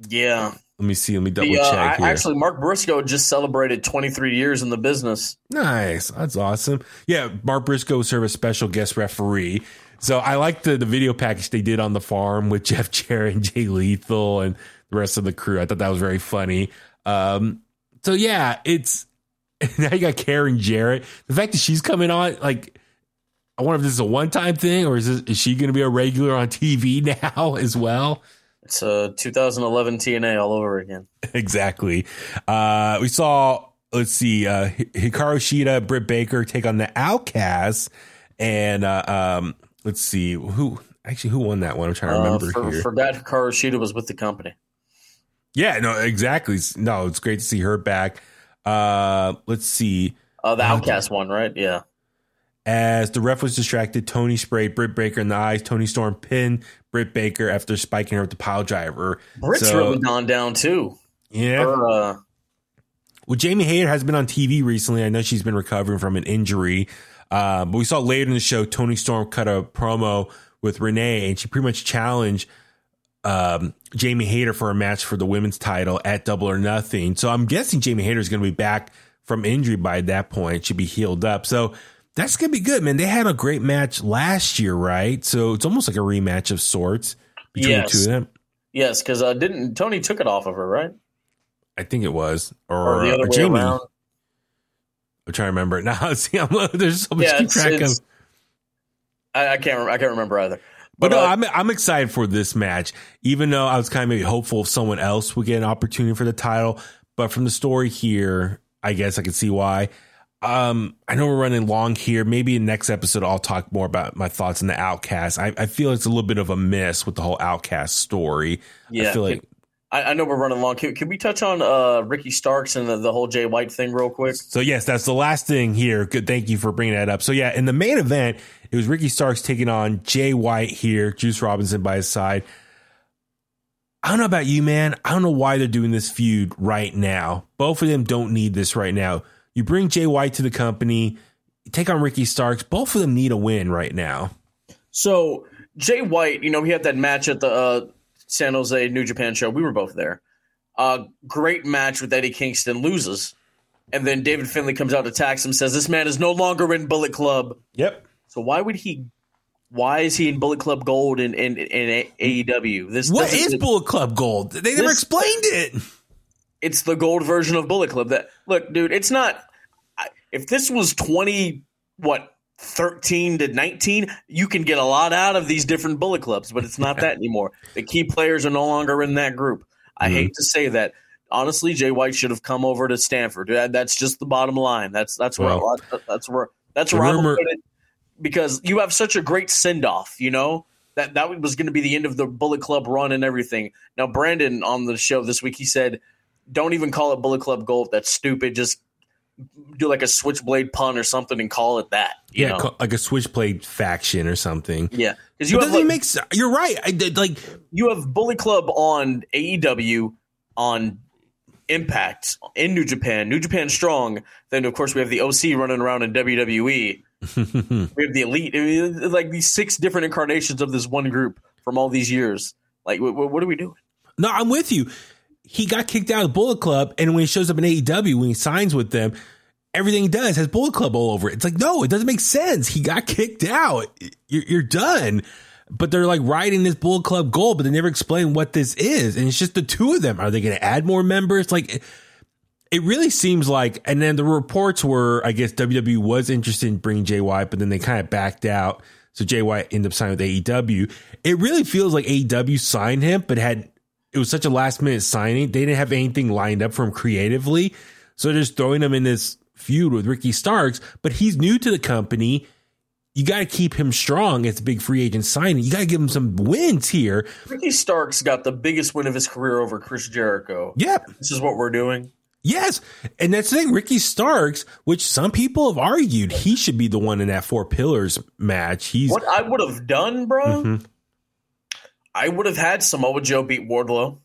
S3: Yeah.
S2: let me see, let me double
S3: The, uh,
S2: check here.
S3: actually, Mark Briscoe just celebrated 23 years in the business.
S2: Nice. That's awesome. Yeah, Mark Briscoe served as special guest referee. So I like the, the video package they did on the farm with Jeff Jarrett and Jay Lethal and the rest of the crew. I thought that was very funny. Um, so yeah, it's now you got Karen Jarrett. The fact that she's coming on, like, I wonder if this is a one time thing or is this, is she going to be a regular on TV now as well?
S3: It's uh, 2011 TNA all over again.
S2: exactly. Uh, we saw, let's see, uh, Hikaru Shida, Britt Baker take on the Outcasts, and uh, um, let's see who actually who won that one. I'm trying to
S3: Uh,
S2: remember
S3: for,
S2: here.
S3: forgot Hikaru Shida was with the company.
S2: Yeah, no, exactly. No, it's great to see her back. Uh, let's see.
S3: Uh, the. Outcast one, right? Yeah.
S2: As the ref was distracted, Toni sprayed Britt Baker in the eyes. Toni Storm pinned Britt Baker after spiking her with the pile driver.
S3: Britt's
S2: So-
S3: really gone down too.
S2: Yeah,
S3: Her, uh,
S2: Well, Jamie Hayter has been on TV recently. I know she's been recovering from an injury. Uh, but we saw later in the show, Toni Storm cut a promo with Renee, and she pretty much challenged um, Jamie Hayter for a match for the women's title at Double or Nothing. So I'm guessing Jamie Hayter is going to be back from injury by that point. Should be healed up. So that's going to be good, man. They had a great match last year, right? So it's almost like a rematch of sorts between
S3: Yes.
S2: the two of them.
S3: yes, because uh, didn't Toni took it off of her, right?
S2: I think it was,
S3: Or,
S2: or,
S3: the other
S2: or
S3: way
S2: Jamie.
S3: around?
S2: I'm trying to remember it now. See, I'm, there's so much
S3: Yeah,
S2: to keep
S3: it's,
S2: track
S3: it's,
S2: of.
S3: I, I can't. I can't remember either.
S2: But no,
S3: uh,
S2: I'm I'm excited for this match, even though I was kind of maybe hopeful if someone else would get an opportunity for the title. But from the story here, I guess I can see why. Um, I know we're running long here. Maybe in next episode I'll talk more about my thoughts on the Outcast. I, I feel it's a little bit of a miss with the whole Outcast story.
S3: yeah,
S2: I feel like
S3: I, I know we're running long. Can, can we touch on uh, Ricky Starks and the, the whole Jay White thing real quick?
S2: So yes, that's the last thing here. Good, thank you for bringing that up. So yeah, in the main event, it was Ricky Starks taking on Jay White here, Juice Robinson by his side. I don't know about you, man. I don't know why they're doing this feud right now. Both of them don't need this right now. You bring Jay White to the company, take on Ricky Starks. Both of them need a win right now.
S3: So Jay White, you know, he had that match at the uh, San Jose New Japan show. We were both there. Uh, great match with Eddie Kingston loses, and then David Finlay comes out attacks him, says this man is no longer in Bullet Club.
S2: Yep.
S3: So why would he? Why is he in Bullet Club Gold in in, in AEW? This
S2: What
S3: doesn't-
S2: Bullet Club Gold? They never
S3: This-
S2: explained it.
S3: it's the gold version of Bullet Club. That look, dude, it's not. If this was twenty, what 13 to 19, you can get a lot out of these different bullet clubs, but it's not that anymore. The key players are no longer in that group. I mm-hmm. hate to say that. Honestly, Jay White should have come over to Stamford. That's just the bottom line. That's that's where well, that's where that's where rumor, I'm it because you have such a great send off. You know that that was going to be the end of the Bullet Club run and everything. Now, Brandon on the show this week, he said, "Don't even call it Bullet Club Gold. That's stupid. Just do like a switchblade pun or something and call it that.
S2: yeah, know? like a switchblade faction or something.
S3: Yeah,
S2: because you have like, make. You're right. I did like
S3: you have Bully Club on AEW on Impact in New Japan, New Japan Strong. Then of course we have the OC running around in WWE. we have the Elite, like these six different incarnations of this one group from all these years. Like, what, what are we doing?
S2: No, I'm with you he got kicked out of Bullet Club, and when he shows up in AEW, when he signs with them, everything he does has Bullet Club all over it. It's like, no, it doesn't make sense. He got kicked out. You're, you're done. But they're like riding this Bullet Club Gold, but they never explain what this is. And it's just the two of them. Are they going to add more members? Like, it really seems like, and then the reports were, I guess WWE was interested in bringing White, but then they kind of backed out. So White ended up signing with AEW. It really feels like AEW signed him, but had it was such a last minute signing. They didn't have anything lined up for him creatively. So just throwing him in this feud with Ricky Starks, but he's new to the company. You got to keep him strong as a big free agent signing. You got to give him some wins here.
S3: Ricky Starks got the biggest win of his career over Chris Jericho.
S2: Yep.
S3: This is what we're doing.
S2: Yes. And that's the thing. Ricky Starks, which some people have argued he should be the one in that four pillars match. He's
S3: what I would have done, bro. Mm-hmm. I would have had Samoa Joe beat Wardlow.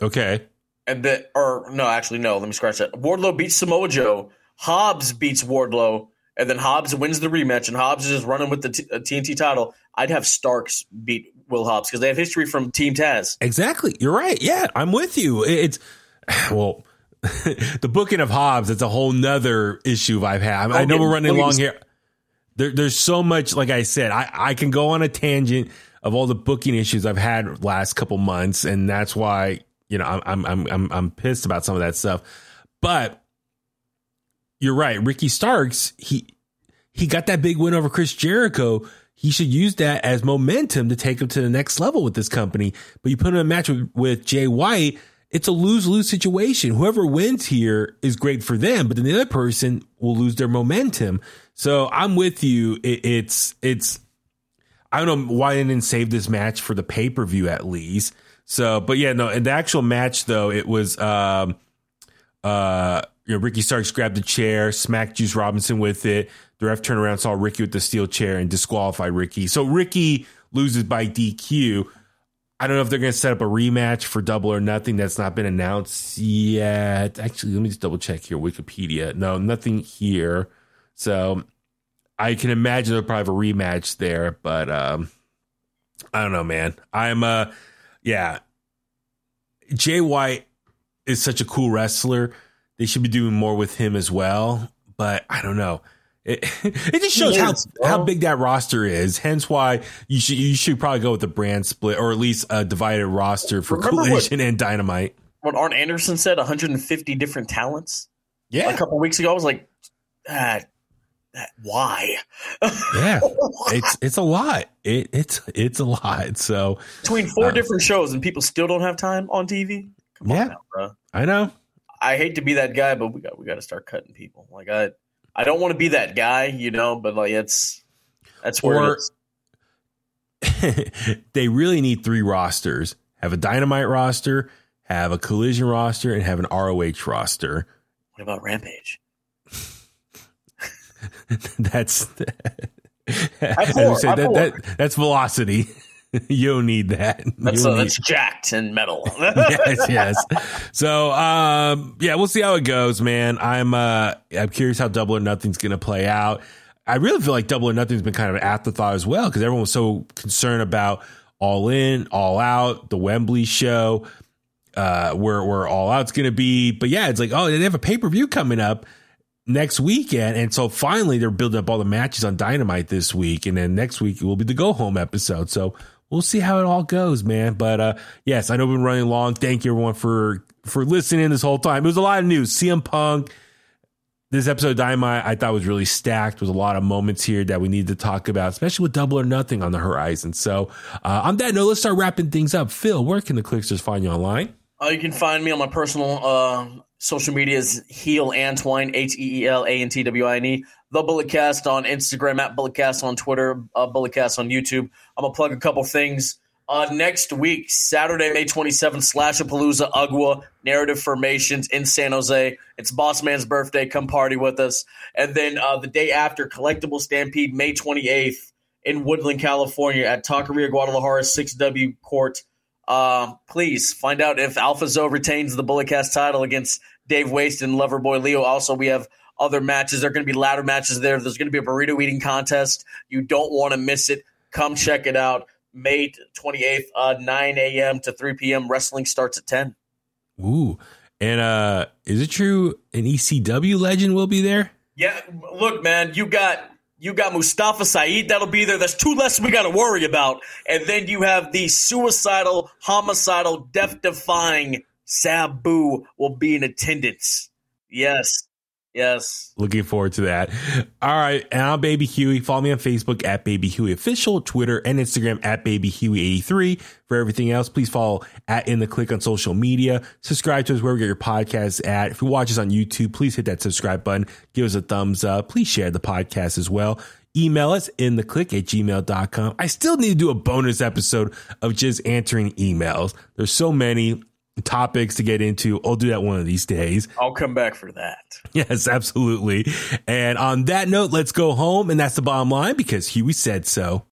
S2: Okay.
S3: And that, or no, actually, no. Let me scratch that. Wardlow beats Samoa Joe. Hobbs beats Wardlow, and then Hobbs wins the rematch, and Hobbs is just running with the t- uh, TNT title. I'd have Starks beat Will Hobbs because they have history from Team Taz.
S2: Exactly. You're right. Yeah, I'm with you. It's well, the booking of Hobbs. It's a whole nother issue I've had. I, I know we're running long here. There, there's so much. Like I said, I, I can go on a tangent of all the booking issues I've had last couple months, and that's why you know I'm I'm I'm I'm pissed about some of that stuff. But you're right, Ricky Starks he he got that big win over Chris Jericho. He should use that as momentum to take him to the next level with this company. But you put him in a match with, with Jay White, it's a lose lose situation. Whoever wins here is great for them, but then the other person will lose their momentum. So I'm with you. It, it's it's I don't know why they didn't save this match for the pay per view at least. So, but yeah, no, in the actual match though, it was um, uh, you know, Ricky Starks grabbed the chair, smacked Juice Robinson with it. The ref turned around, saw Ricky with the steel chair, and disqualified Ricky. So Ricky loses by DQ. I don't know if they're going to set up a rematch for Double or Nothing. That's not been announced yet. Actually, let me just double check here. Wikipedia. No, nothing here. So I can imagine they'll probably have a rematch there, but um, I don't know, man. I'm uh yeah. Jay White is such a cool wrestler. They should be doing more with him as well, but I don't know. It, it just shows how, how big that roster is. Hence why you should you should probably go with the brand split or at least a divided roster for Remember Collision what, and Dynamite.
S3: What Arn Anderson said, 150 different talents.
S2: Yeah,
S3: a couple weeks ago, I was like, ah, why?
S2: yeah, it's it's a lot. It, it's it's a lot. So
S3: between four uh, different shows and people still don't have time on TV.
S2: Come yeah, now, I know.
S3: I hate to be that guy, but we got we got to start cutting people. Like I, I don't want to be that guy, you know. But like it's that's where
S2: they really need three rosters: have a dynamite roster, have a collision roster, and have an ROH roster.
S3: What about Rampage?
S2: that's say, that, that, that's velocity. you don't need that.
S3: That's,
S2: uh,
S3: need... that's Jakked and metal.
S2: yes, yes. So, um, yeah, we'll see how it goes, man. I'm, uh, I'm curious how Double or Nothing's going to play out. I really feel like Double or Nothing's been kind of an afterthought as well because everyone was so concerned about All In, All Out, the Wembley show, uh, where where All Out's going to be. But yeah, it's like, oh, they have a pay per view coming up next weekend. And so finally they're building up all the matches on Dynamite this week. And then next week it will be the go home episode. So we'll see how it all goes, man. But uh, yes, I know we've been running long. Thank you everyone for for listening this whole time. It was a lot of news. CM Punk. This episode of Dynamite I thought was really stacked. With a lot of moments here that we need to talk about, especially with Double or Nothing on the horizon. So, uh, on that note, let's start wrapping things up. Phil, where can the Kliqsters find you online?
S3: Uh, you can find me on my personal uh, social medias, Heel Antwine, H E E L A N T W I N E. The Bulletcast on Instagram, at Bulletcast on Twitter, uh, Bulletcast on YouTube. I'm going to plug a couple things. Uh, next week, Saturday, May 27th, Slashapalooza, Ugwa, Narrative Formations in San Jose. It's Boss Man's birthday. Come party with us. And then uh, the day after, Collectible Stampede, May 28th in Woodland, California at Taqueria Guadalajara 6W Court. Uh, please find out if Alpha Zoe retains the Bulletcast title against Dave Waste and Loverboy Leo. Also, we have other matches. There are going to be ladder matches there. There's going to be a burrito eating contest. You don't want to miss it. Come check it out. May 28th, uh, 9 a.m. to 3 p.m. Wrestling starts at 10.
S2: Ooh. And uh is it true an ECW legend will be there?
S3: Yeah, look, man, you got you got Mustafa Saed that'll be there. That's two less we got to worry about. And then you have the suicidal, homicidal, death defying Sabu will be in attendance. Yes. Yes.
S2: Looking forward to that. All right. And I'm Baby Huey. Follow me on Facebook at Baby Huey Official, Twitter and Instagram at Baby Huey83. For everything else, please follow at In the Kliq on social media. Subscribe to us wherever you get your podcasts at. If you watch us on YouTube, please hit that subscribe button. Give us a thumbs up. Please share the podcast as well. Email us in the kliq at gmail.com. I still need to do a bonus episode of just answering emails. There's so many topics to get into. I'll do that one of these days.
S3: I'll come back for that.
S2: Yes, absolutely. And on that note, let's go home. And that's the bottom line because Huey said so.